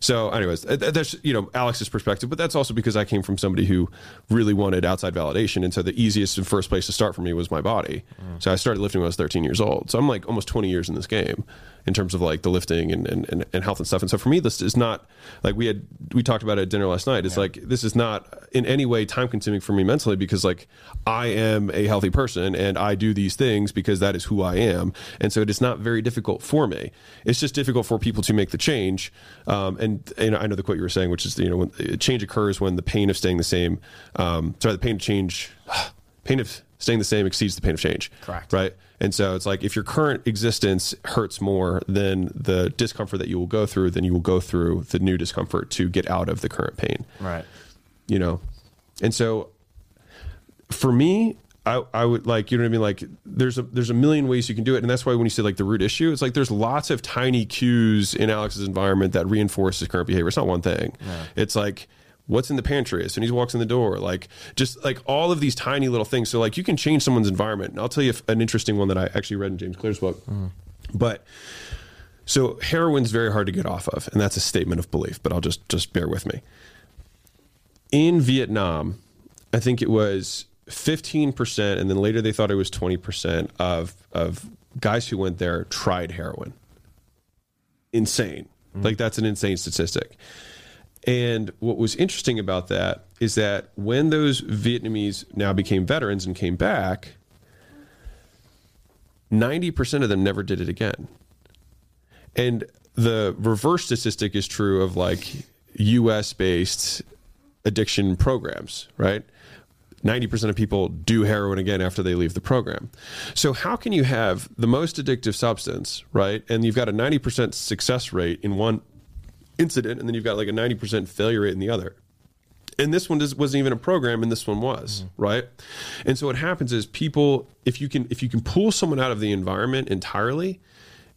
So, anyways, th- th- that's you know Alex's perspective, but that's also because I came from somebody who really wanted outside validation, and so the easiest and first place to start for me was my body. Mm. So I started lifting when I was 13 years old. So I'm like almost 20 years in this game, in terms of like the lifting and, and, and, and health and stuff. And so for me, this is not like we had, we talked about it at dinner last night. It's like, this is not in any way time consuming for me mentally because like I am a healthy person and I do these things because that is who I am. And so it is not very difficult for me. It's just difficult for people to make the change. Um, and, and I know the quote you were saying, which is, you know, when change occurs when the pain of staying the same, um, sorry, the pain of change, pain of staying the same exceeds the pain of change. Correct. Right. And so it's like if your current existence hurts more than the discomfort that you will go through, then you will go through the new discomfort to get out of the current pain. Right. You know? And so for me, I, I would like, you know what I mean? Like there's a, there's a million ways you can do it. And that's why when you say like the root issue, it's like, there's lots of tiny cues in Alex's environment that reinforce his current behavior. It's not one thing. It's like, what's in the pantry as soon as he walks in the door like just like all of these tiny little things. So like you can change someone's environment. And i'll tell you an interesting one that i actually read in james clear's book. Mm-hmm. But so heroin's very hard to get off of and that's a statement of belief but i'll just just bear with me. In vietnam i think it was 15% and then later they thought it was 20% of of guys who went there tried heroin. Insane. Mm-hmm. Like that's an insane statistic and what was interesting about that is that when those Vietnamese now became veterans and came back, 90% of them never did it again. And the reverse statistic is true of like US based addiction programs, right? 90% of people do heroin again after they leave the program. So, how can you have the most addictive substance, right? And you've got a 90% success rate in one incident, and then you've got like a 90% failure rate in the other. And this one just wasn't even a program, and this one was mm-hmm. right. And so what happens is people, if you can, if you can pull someone out of the environment entirely,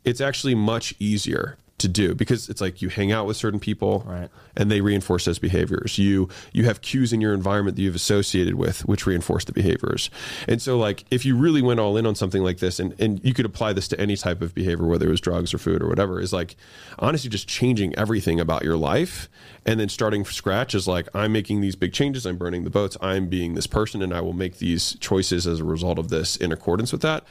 it's actually much easier to do because it's like you hang out with certain people Right. and they reinforce those behaviors. You you have cues in your environment that you've associated with which reinforce the behaviors. And so like if you really went all in on something like this and and you could apply this to any type of behavior whether it was drugs or food or whatever is like honestly just changing everything about your life and then starting from scratch is like i'm making these big changes i'm burning the boats i'm being this person and i will make these choices as a result of this in accordance with that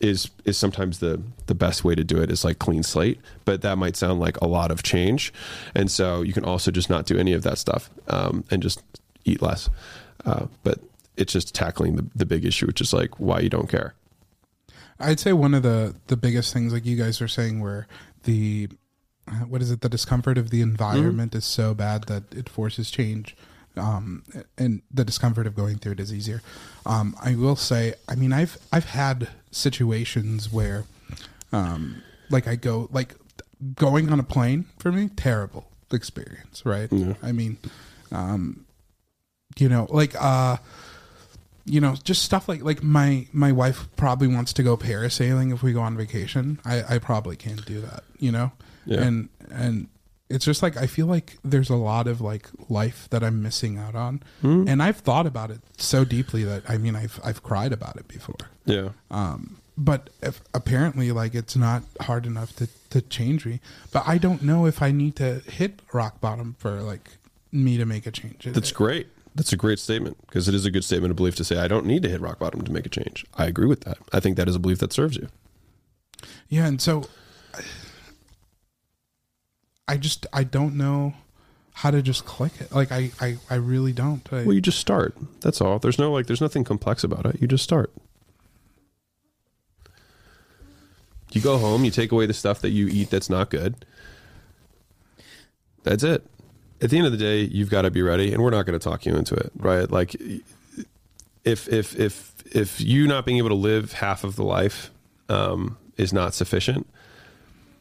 is is sometimes the the best way to do it is like clean slate but that might sound like a lot of change and so you can also just not do any of that stuff um, and just eat less uh, but it's just tackling the, the big issue which is like why you don't care I'd say one of the the biggest things, like you guys are saying, where the what is it? The discomfort of the environment is so bad that it forces change, um, and the discomfort of going through it is easier. Um, I will say, I mean, I've I've had situations where, um, like I go like going on a plane for me terrible experience, right? I mean, um, you know, like uh you know, just stuff like like my my wife probably wants to go parasailing if we go on vacation. I I probably can't do that, you know. Yeah. And and it's just like I feel like there's a lot of like life that I'm missing out on, and I've thought about it so deeply that I mean I've I've cried about it before. yeah. Um, but if, apparently, like it's not hard enough to to change me. But I don't know if I need to hit rock bottom for like me to make a change. that's great. That's a great statement because it is a good statement of belief to say i don't need to hit rock bottom to make a change. I agree with that. I think that is a belief that serves you. Yeah, and so I just I don't know how to just click it. Like I I, I really don't. I, well you just start. That's all. There's no like there's nothing complex about it. You just start. You go home you take away the stuff that you eat that's not good. That's it. At the end of the day you've got to be ready and we're not going to talk you into it right? Like if if if if you not being able to live half of the life um, is not sufficient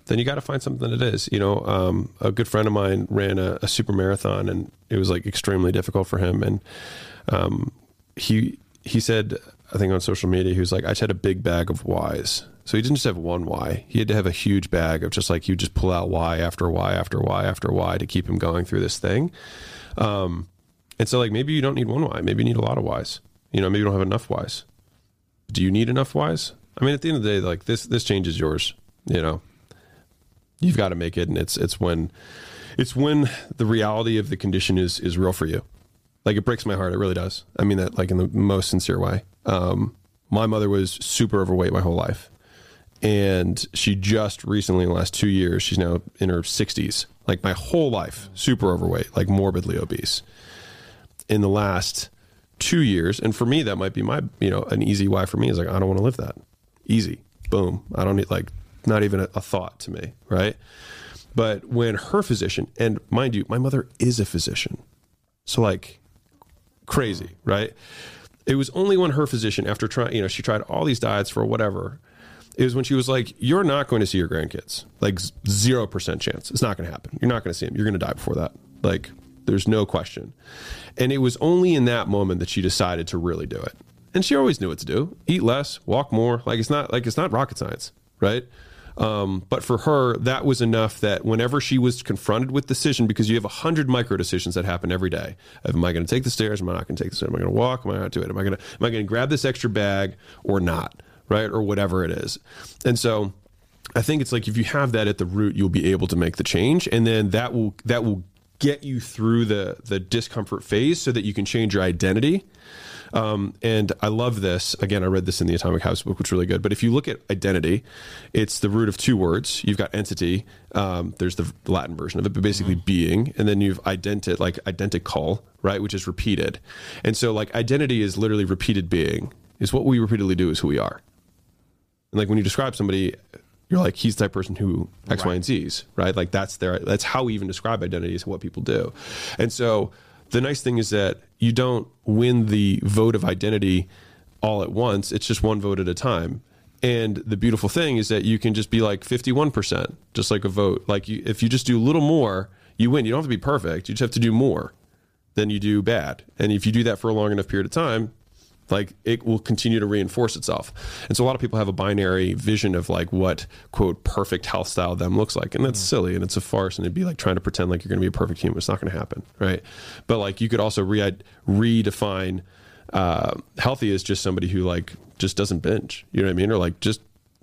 then you got to find something that is. You know, um, a good friend of mine ran a, a super marathon, and it was like extremely difficult for him. And um, he he said, I think on social media, he was like, I just had a big bag of whys. So he didn't just have one why; he had to have a huge bag of just like you just pull out why after why after why after why to keep him going through this thing. Um, and so, like, maybe you don't need one why, maybe you need a lot of whys. You know, maybe you don't have enough whys. Do you need enough whys? I mean, at the end of the day, like this this change is yours. You know, you've got to make it and it's it's when it's when the reality of the condition is is real for you. Like it breaks my heart it really does. I mean that like in the most sincere way. Um my mother was super overweight my whole life and she just recently in the last two years she's now in her 60s like my whole life super overweight like morbidly obese. In the last two years and for me that might be my you know an easy why for me is like i don't want to live that. Easy. Boom. I don't need like not even a, a thought to me right but when her physician and mind you my mother is a physician so like crazy right it was only when her physician after trying you know she tried all these diets for whatever it was when she was like, "You're not going to see your grandkids. Like zero percent chance. It's not going to happen. You're not going to see them. You're going to die before that. Like there's no question." And it was only in that moment that she decided to really do it. And she always knew what to do: eat less, walk more. Like it's not like it's not rocket science, right? Um, but for her, that was enough that whenever she was confronted with decision, because you have a hundred micro decisions that happen every day. Am I going to take the stairs? Am I not going to take the stairs? Am I going to walk? Am I not do it? Am I going to am I going to grab this extra bag or not? right? Or whatever it is. And so I think it's like if you have that at the root, you'll be able to make the change. And then that will that will get you through the the discomfort phase so that you can change your identity. Um, and I love this. Again, I read this in the Atomic Habits book, which is really good. But if you look at identity, it's the root of two words. You've got entity. Um, there's the Latin version of it, but basically mm-hmm. being, and then you've identi- like identical, right, which is repeated. And so, like identity is literally repeated being. Is what we repeatedly do is who we are. And like when you describe somebody, you're like, he's the type person who X, right. Y, and Z's, right? Like that's their that's how we even describe identity is what people do. And so the nice thing is that you don't win the vote of identity all at once. It's just one vote at a time. And the beautiful thing is that you can just be like 51%, just like a vote. Like you, if you just do a little more, you win. You don't have to be perfect. You just have to do more than you do bad. And if you do that for a long enough period of time, like it will continue to reinforce itself. And so a lot of people have a binary vision of like what quote perfect health style them looks like. And that's mm. silly and it's a farce and it'd be like trying to pretend like you're going to be a perfect human. It's not going to happen. Right. But like you could also re- redefine uh, healthy as just somebody who like just doesn't binge. You know what I mean? Or like just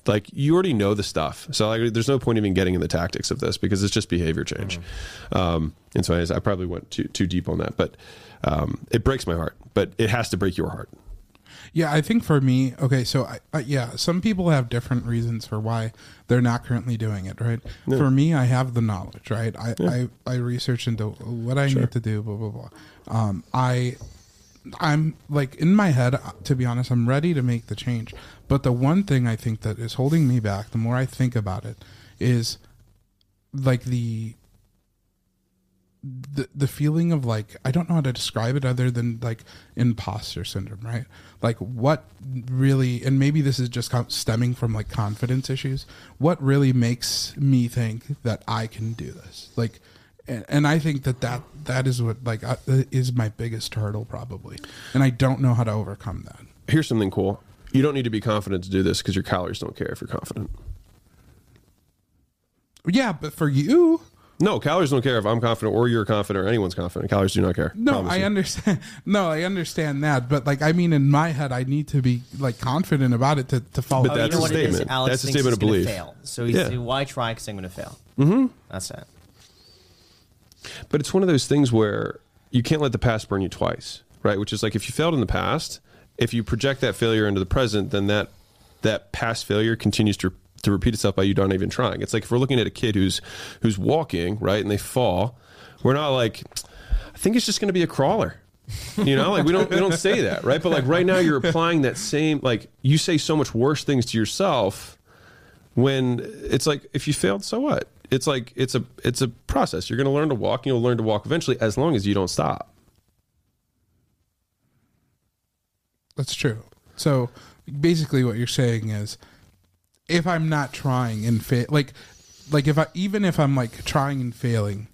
like you already know the stuff. So like, there's no point even getting in the tactics of this because it's just behavior change. Mm. Um, and so I, I, probably went too, too deep on that, but um, it breaks my heart, but it has to break your heart. Yeah, I think for me, okay, so I, I, yeah, some people have different reasons for why they're not currently doing it, right? Yeah. For me, I have the knowledge, right? I yeah. I, I research into what I sure. need to do, blah blah blah. Um, I I'm like in my head, to be honest, I'm ready to make the change. But the one thing I think that is holding me back, the more I think about it, is like the the the feeling of like I don't know how to describe it other than like imposter syndrome, right? Like what really and maybe this is just stemming from like confidence issues. What really makes me think that I can do this? Like and, and I think that that that is what like uh, is my biggest hurdle probably. And I don't know how to overcome that. Here's something cool. You don't need to be confident to do this because your calories don't care if you're confident. Yeah, but for you, no, calories don't care if I'm confident or you're confident or anyone's confident. Calories do not care. No, I understand. No, I understand that, but like, I mean, in my head, I need to be like confident about it to, to follow. But that's you know a statement. That's a statement of belief. Fail. So he's, yeah. why try? Because I'm going to fail. Mm-hmm. That's it. But it's one of those things where you can't let the past burn you twice, right? Which is like if you failed in the past, if you project that failure into the present, then that that past failure continues to to repeat itself by you not even trying. It's like if we're looking at a kid who's who's walking right and they fall, we're not like, I think it's just going to be a crawler. you know like we don't we don't say that right? But like right now you're applying that same like you say so much worse things to yourself when it's like if you failed so what? It's like it's a it's a process. You're going to learn to walk and you'll learn to walk eventually as long as you don't stop. That's true. So basically what you're saying is if I'm not trying and fail, like, like if I even if I'm like trying and failing,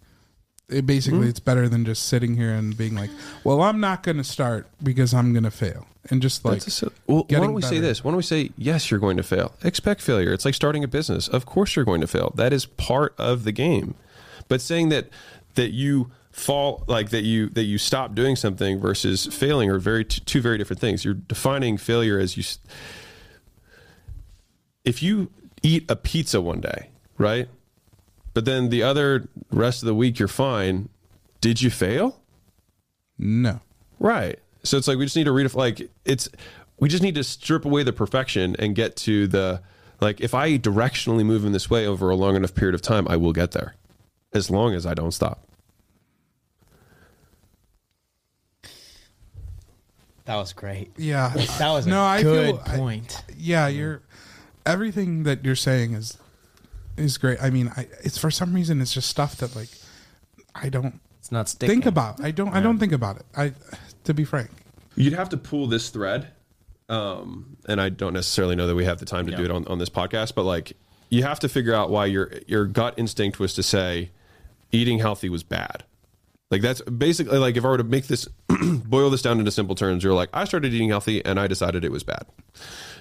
it basically mm-hmm. it's better than just sitting here and being like, well, I'm not going to start because I'm going to fail, and just like, a, well, why don't we better. say this? Why don't we say yes, you're going to fail. Expect failure. It's like starting a business. Of course, you're going to fail. That is part of the game. But saying that that you fall like that you that you stop doing something versus failing are very t- two very different things. You're defining failure as you if you eat a pizza one day, right? But then the other rest of the week you're fine, did you fail? No. Right. So it's like we just need to read like it's we just need to strip away the perfection and get to the Like if I directionally move in this way over a long enough period of time, I will get there, as long as I don't stop. That was great. Yeah. That was a No, I good feel- I- point. yeah, you're everything that you're saying is is great. I mean, I it's for some reason it's just stuff that like I don't It's not sticking. think about. I don't I don't think about it. I to be frank. You'd have to pull this thread, um, and I don't necessarily know that we have the time to do it on, on this podcast. But like, you have to figure out why your your gut instinct was to say eating healthy was bad. Like that's basically like if I were to make this boil this down into simple terms, you're like I started eating healthy and I decided it was bad.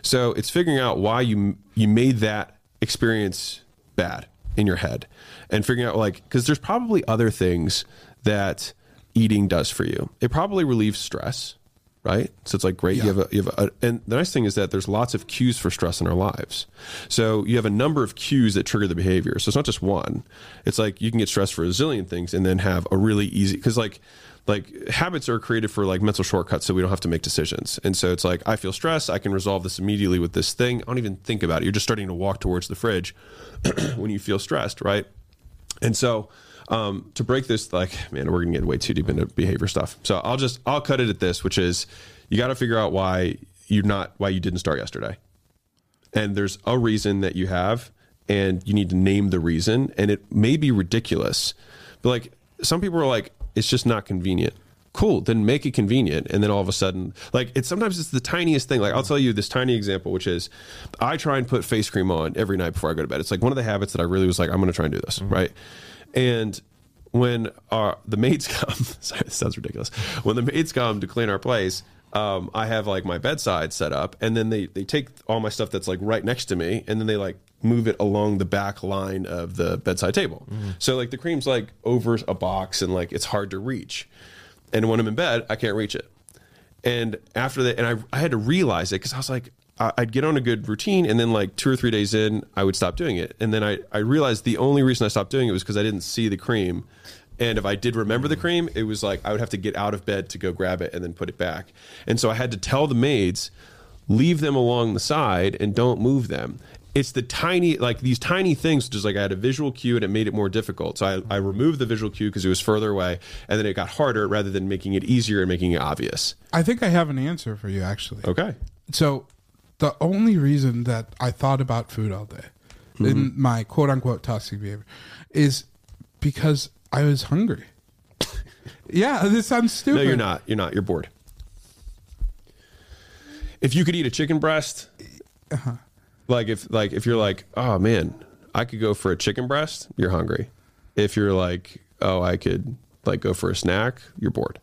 So it's figuring out why you you made that experience bad in your head and figuring out like because there's probably other things that eating does for you. It probably relieves stress, right? So it's like great. You have a you have a and the nice thing is that there's lots of cues for stress in our lives. So you have a number of cues that trigger the behavior. So it's not just one. It's like you can get stressed for a zillion things and then have a really easy because like like habits are created for like mental shortcuts so we don't have to make decisions and so it's like i feel stressed i can resolve this immediately with this thing i don't even think about it you're just starting to walk towards the fridge when you feel stressed right and so um, to break this like man we're gonna get way too deep into behavior stuff. So i'll just i'll cut it at this which is you got to figure out why you're not why you didn't start yesterday. And there's a reason that you have and you need to name the reason and it may be ridiculous but like some people are like it's just not convenient. Cool then make it convenient and then all of a sudden like it's sometimes it's the tiniest thing. Like i'll tell you this tiny example which is i try and put face cream on every night before i go to bed. It's like one of the habits that i really was like i'm going to try and do this right and when our the maids come sorry this sounds ridiculous when the maids come to clean our place um, I have like my bedside set up, and then they they take all my stuff that's like right next to me, and then they like move it along the back line of the bedside table. So like the cream's like over a box, and like it's hard to reach. And when I'm in bed, I can't reach it. And after that, and I I had to realize it because I was like. I'd get on a good routine, and then like two or three days in, I would stop doing it. And then I, I realized the only reason I stopped doing it was because I didn't see the cream. And if I did remember the cream, it was like I would have to get out of bed to go grab it and then put it back. And so I had to tell the maids, leave them along the side and don't move them. It's the tiny, like these tiny things, just like I had a visual cue and it made it more difficult. So I, I removed the visual cue because it was further away. And then it got harder rather than making it easier and making it obvious. I think I have an answer for you actually. Okay. So the only reason that I thought about food all day in Mm-hmm. my quote unquote toxic behavior is because I was hungry. yeah, this sounds stupid. No, you're not. You're not. You're bored. If you could eat a chicken breast, like if like if you're like, oh man, I could go for a chicken breast, you're hungry. If you're like, oh, I could like go for a snack, you're bored.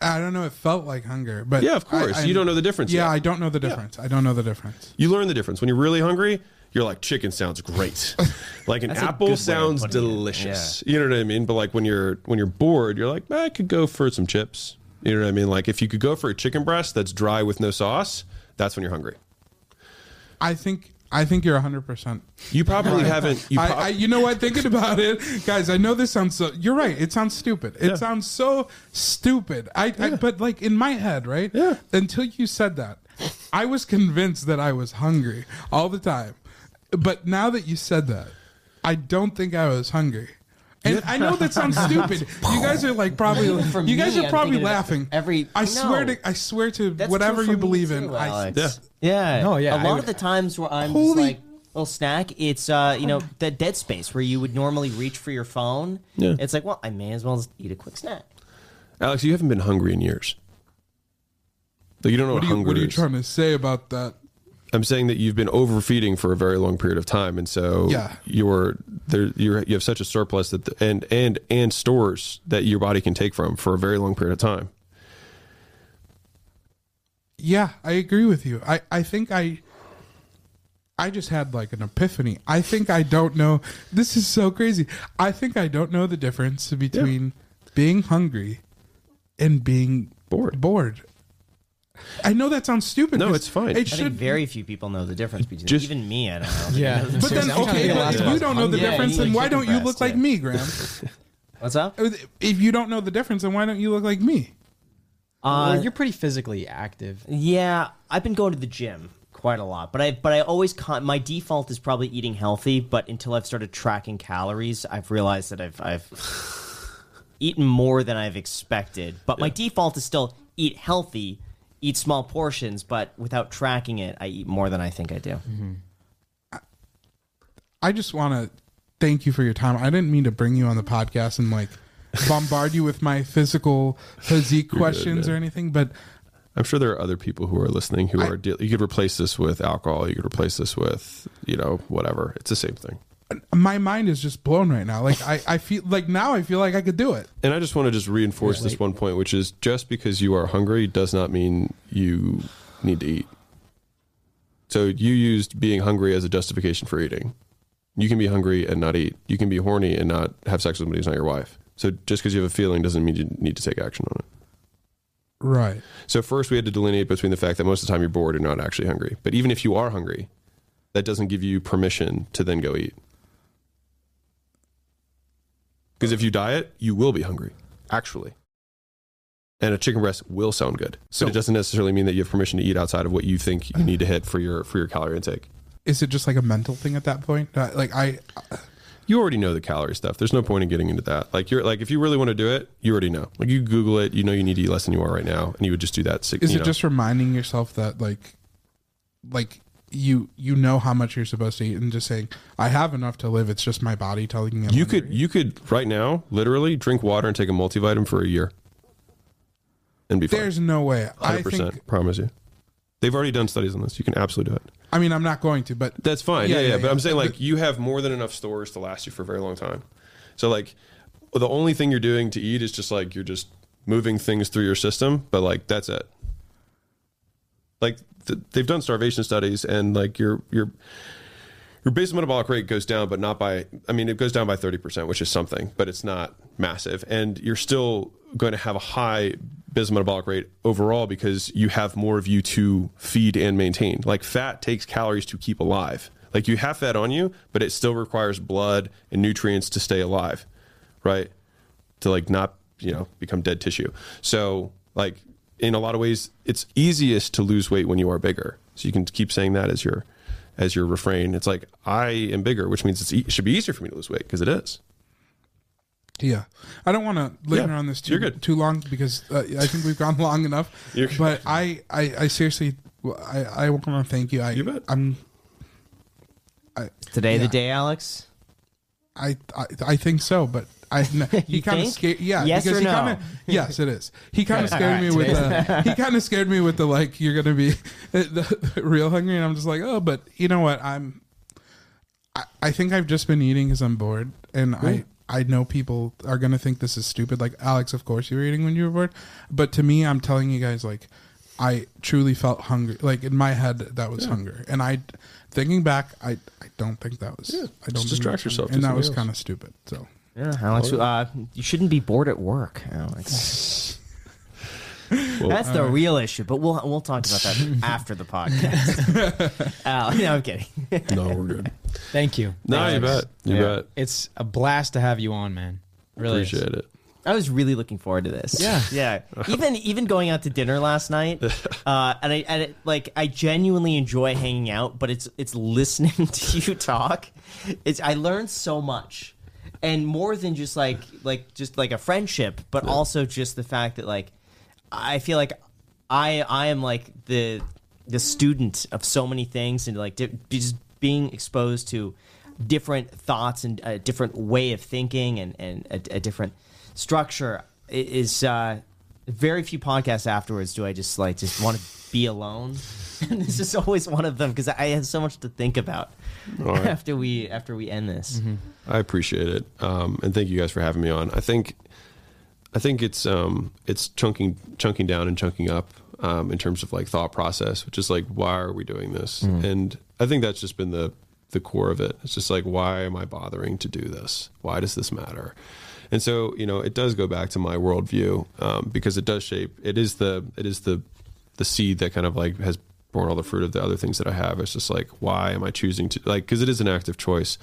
I don't know. It felt like hunger, but Yeah, of course. I- You don't know the difference Yeah, yet. I don't know the difference. I don't know the difference. You learn the difference when you're really hungry. You're like chicken sounds great, like an That's a good way apple sounds putting it. delicious. You know what I mean? But like when you're when you're bored, you're like, I could go for some chips. You know what I mean? Like if you could go for a chicken breast that's dry with no sauce, that's when you're hungry. I think I think you're 100. percent You probably haven't. You I, prob- I, you know what? Thinking about it, guys, I know this sounds so. You're right. It sounds stupid. It sounds so stupid. I, I, but like in my head, right? Yeah. Until you said that, I was convinced that I was hungry all the time. But now that you said that, I don't think I was hungry. And I know that sounds stupid. You guys are like probably. For you guys me, are I'm probably thinking of laughing. every- I No. swear to. I swear to That's whatever true for you me believe too, in. I, Alex. Yeah. Yeah. No, yeah, A I lot would- of the times where I'm Holy- just like little snack, it's uh, you know, the dead space where you would normally reach for your phone. Yeah. It's like, well, I may as well just eat a quick snack. Alex, you haven't been hungry in years. Like you don't know what what, are you, hunger what are you is. trying to say about that? I'm saying that you've been overfeeding for a very long period of time, and so Yeah. you're there. You're, you have such a surplus that the, and and and stores that your body can take from for a very long period of time. Yeah, I agree with you. I, I think I I just had like an epiphany. I think I don't know this is so crazy. I think I don't know the difference between being hungry and being Bored. Bored. I know that sounds stupid. No, 'cause it's fine. It I should think very few people know the difference between Just- even me. I don't know. Yeah. But then I'm trying to okay, get but if you us don't know the hungry. difference, Yeah, then you why like don't you chicken look like yeah. me, Graham? What's up? if you don't know the difference, then why don't you look like me? Uh, well, you're pretty physically active. Yeah, I've been going to the gym quite a lot, but I but I always con- my default is probably eating healthy. But until I've started tracking calories, I've realized that I've I've eaten more than I've expected. But my default is still eat healthy, eat small portions, but without tracking it, I eat more than I think I do. Mm-hmm. I just want to thank you for your time. I didn't mean to bring you on the podcast and like bombard you with my physical physique questions or anything, but I'm sure there are other people who are listening who I- are. Deal- you could replace this with alcohol. You could replace this with you know whatever. It's the same thing. My mind is just blown right now. Like I, I feel like now I feel like I could do it. And I just want to just reinforce this one point, which is just because you are hungry does not mean you need to eat. So you used being hungry as a justification for eating. You can be hungry and not eat. You can be horny and not have sex with somebody who's not your wife. So just because you have a feeling doesn't mean you need to take action on it. Right. So first we had to delineate between the fact that most of the time you're bored and not actually hungry. But even if you are hungry, that doesn't give you permission to then go eat. Because if you diet, you will be hungry, actually. And a chicken breast will sound good. So- but it doesn't necessarily mean that you have permission to eat outside of what you think you need to hit for your for your calorie intake. Is it just like a mental thing at that point? Uh, like I, You already know the calorie stuff. There's no point in getting into that. Like you're like if you really want to do it, you already know. Like you Google it, you know you need to eat less than you are right now, and you would just do that. six- is it know. just reminding yourself that like, like you you know how much you're supposed to eat and just saying I have enough to live. It's just my body telling me. I'm You hungry. could you could right now literally drink water and take a multivitamin for a year, and be fine. There's no way. I Hundred percent, think. promise you. They've already done studies on this. You can absolutely do it. I mean, I'm not going to, but That's fine. Yeah, Yeah, yeah. yeah, But yeah. I'm saying like you have more than enough stores to last you for a very long time. So like the only thing you're doing to eat is just like you're just moving things through your system, but like that's it. Like they've done starvation studies and like your your your basal metabolic rate goes down, but not by, I mean, it goes down by 30%, which is something, but it's not massive. And you're still going to have a high basal metabolic rate overall because you have more of you to feed and maintain. Like fat takes calories to keep alive. Like you have fat on you, but it still requires blood and nutrients to stay alive, right? To like not, you know, become dead tissue. So, like, in a lot of ways, it's easiest to lose weight when you are bigger. So you can keep saying that as your as your refrain. It's like I am bigger, which means it's e- it should be easier for me to lose weight because it is. Yeah, I don't want to linger Yeah, on this too too long because uh, I think we've gone long enough. You're but I, I, I seriously, I, I want to thank you. I, You bet. I'm, Today Yeah. the day, Alex. I, I, I think so, but I, he You kind of scared. Yeah, Yes because or he no? kind of, yes, it is. He kind of scared me with the, he kind of scared me with the like, you're gonna be the, the real hungry, and I'm just like, oh, but you know what? I'm, I, I think I've just been eating because I'm bored, and I. I know people are gonna think this is stupid. Like Alex, of course you were eating when you were bored, but to me, I'm telling you guys, like, I truly felt hungry. Like in my head, that was hunger, and I, thinking back, I, I don't think that was. I don't just distract yourself, and that was kind of stupid. So Yeah, Alex. Uh, you shouldn't be bored at work, Alex. That's the real issue, but we'll we'll talk about that after the podcast. uh, no, I'm kidding. No, we're good. Thank you. No, you bet. You Yeah. bet. It's a blast to have you on, man. Really is. Appreciate it. I was really looking forward to this. Yeah. yeah. Even even going out to dinner last night, uh, and I and it, like I genuinely enjoy hanging out, but it's it's listening to you talk. It's I learned so much, and more than just like like just like a friendship, but also just the fact that like I feel like I I am like the the student of so many things, and like di- just being exposed to different thoughts and a different way of thinking and and a, a different structure. Is uh, very few podcasts afterwards do I just like just want to be alone. and this is always one of them because I have so much to think about All right. after we after we end this. I appreciate it, um, and thank you guys for having me on. I think, I think it's um, it's chunking chunking down and chunking up um, in terms of like thought process, which is like why are we doing this? And I think that's just been the the core of it. It's just like why am I bothering to do this? Why does this matter? And so you know it does go back to my worldview um, because it does shape. It is the it is the the seed that kind of like has borne all the fruit of the other things that I have. It's just like why am I choosing to like because it is an active choice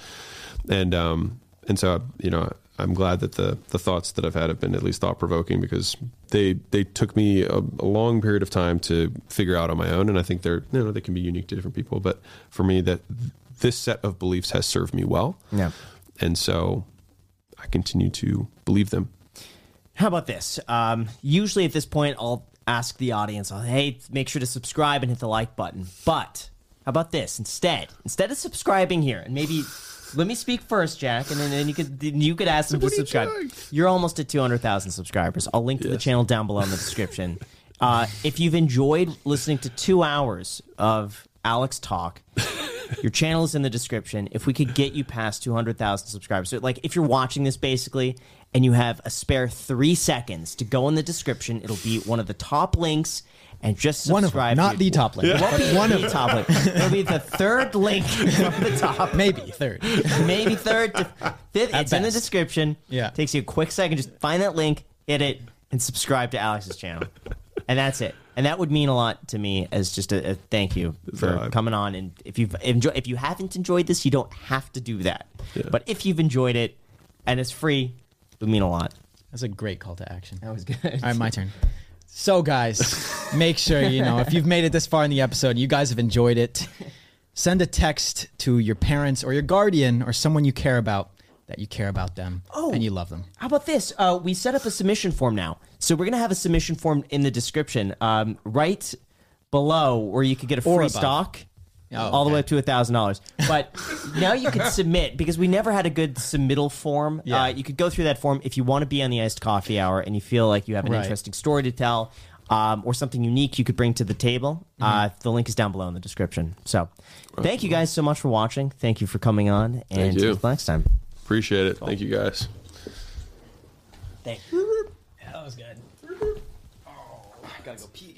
and um and so you know I'm glad that the the thoughts that I've had have been at least thought provoking because they they took me a, a long period of time to figure out on my own, and I think they're you know they can be unique to different people, but for me that this set of beliefs has served me well, Yeah. and so I continue to believe them. How about this? Um, usually at this point, I'll ask the audience, hey, make sure to subscribe and hit the like button. But how about this? Instead, instead of subscribing here, and maybe let me speak first, Jack, and then, then you could then you could ask them to are you subscribe. You're almost at 200,000 subscribers. I'll link to the channel down below in the description. Uh, if you've enjoyed listening to two hours of Alex talk, your channel is in the description. If we could get you past 200,000 subscribers, so like if you're watching this basically and you have a spare three seconds to go in the description, it'll be one of the top links and just subscribe. One of them, not the top link. It won't be one of the top link. It'll be the third link from the top. Maybe third. Maybe third to fifth. At It's in the best. description. Yeah. Takes you a quick second. Just find that link, hit it, and subscribe to Alex's channel. And that's it. And that would mean a lot to me as just a, a thank you for Vibe. coming on. And if you've enjoyed, if you haven't enjoyed this, you don't have to do that. But if you've enjoyed it and it's free, it would mean a lot. That's a great call to action. That was good. All right, my turn. So, guys, make sure you know if you've made it this far in the episode, you guys have enjoyed it. Send a text to your parents or your guardian or someone you care about that you care about them Oh. and you love them. How about this? Uh, we set up a submission form now. So we're going to have a submission form in the description um, right below where you could get a free above. stock. Oh, all the way up to a thousand dollars, but now you can submit because we never had a good submittal form. Yeah. Uh, you could go through that form if you want to be on the iced coffee hour and you feel like you have an Right. interesting story to tell um, or something unique you could bring to the table. Uh, Mm-hmm. the link is down below in the description. So, thank you guys so much for watching. Thank you for coming on, and you. until next time. Appreciate it. Thank you guys. Thank you. Yeah, That was good. Oh, I gotta go pee again, man.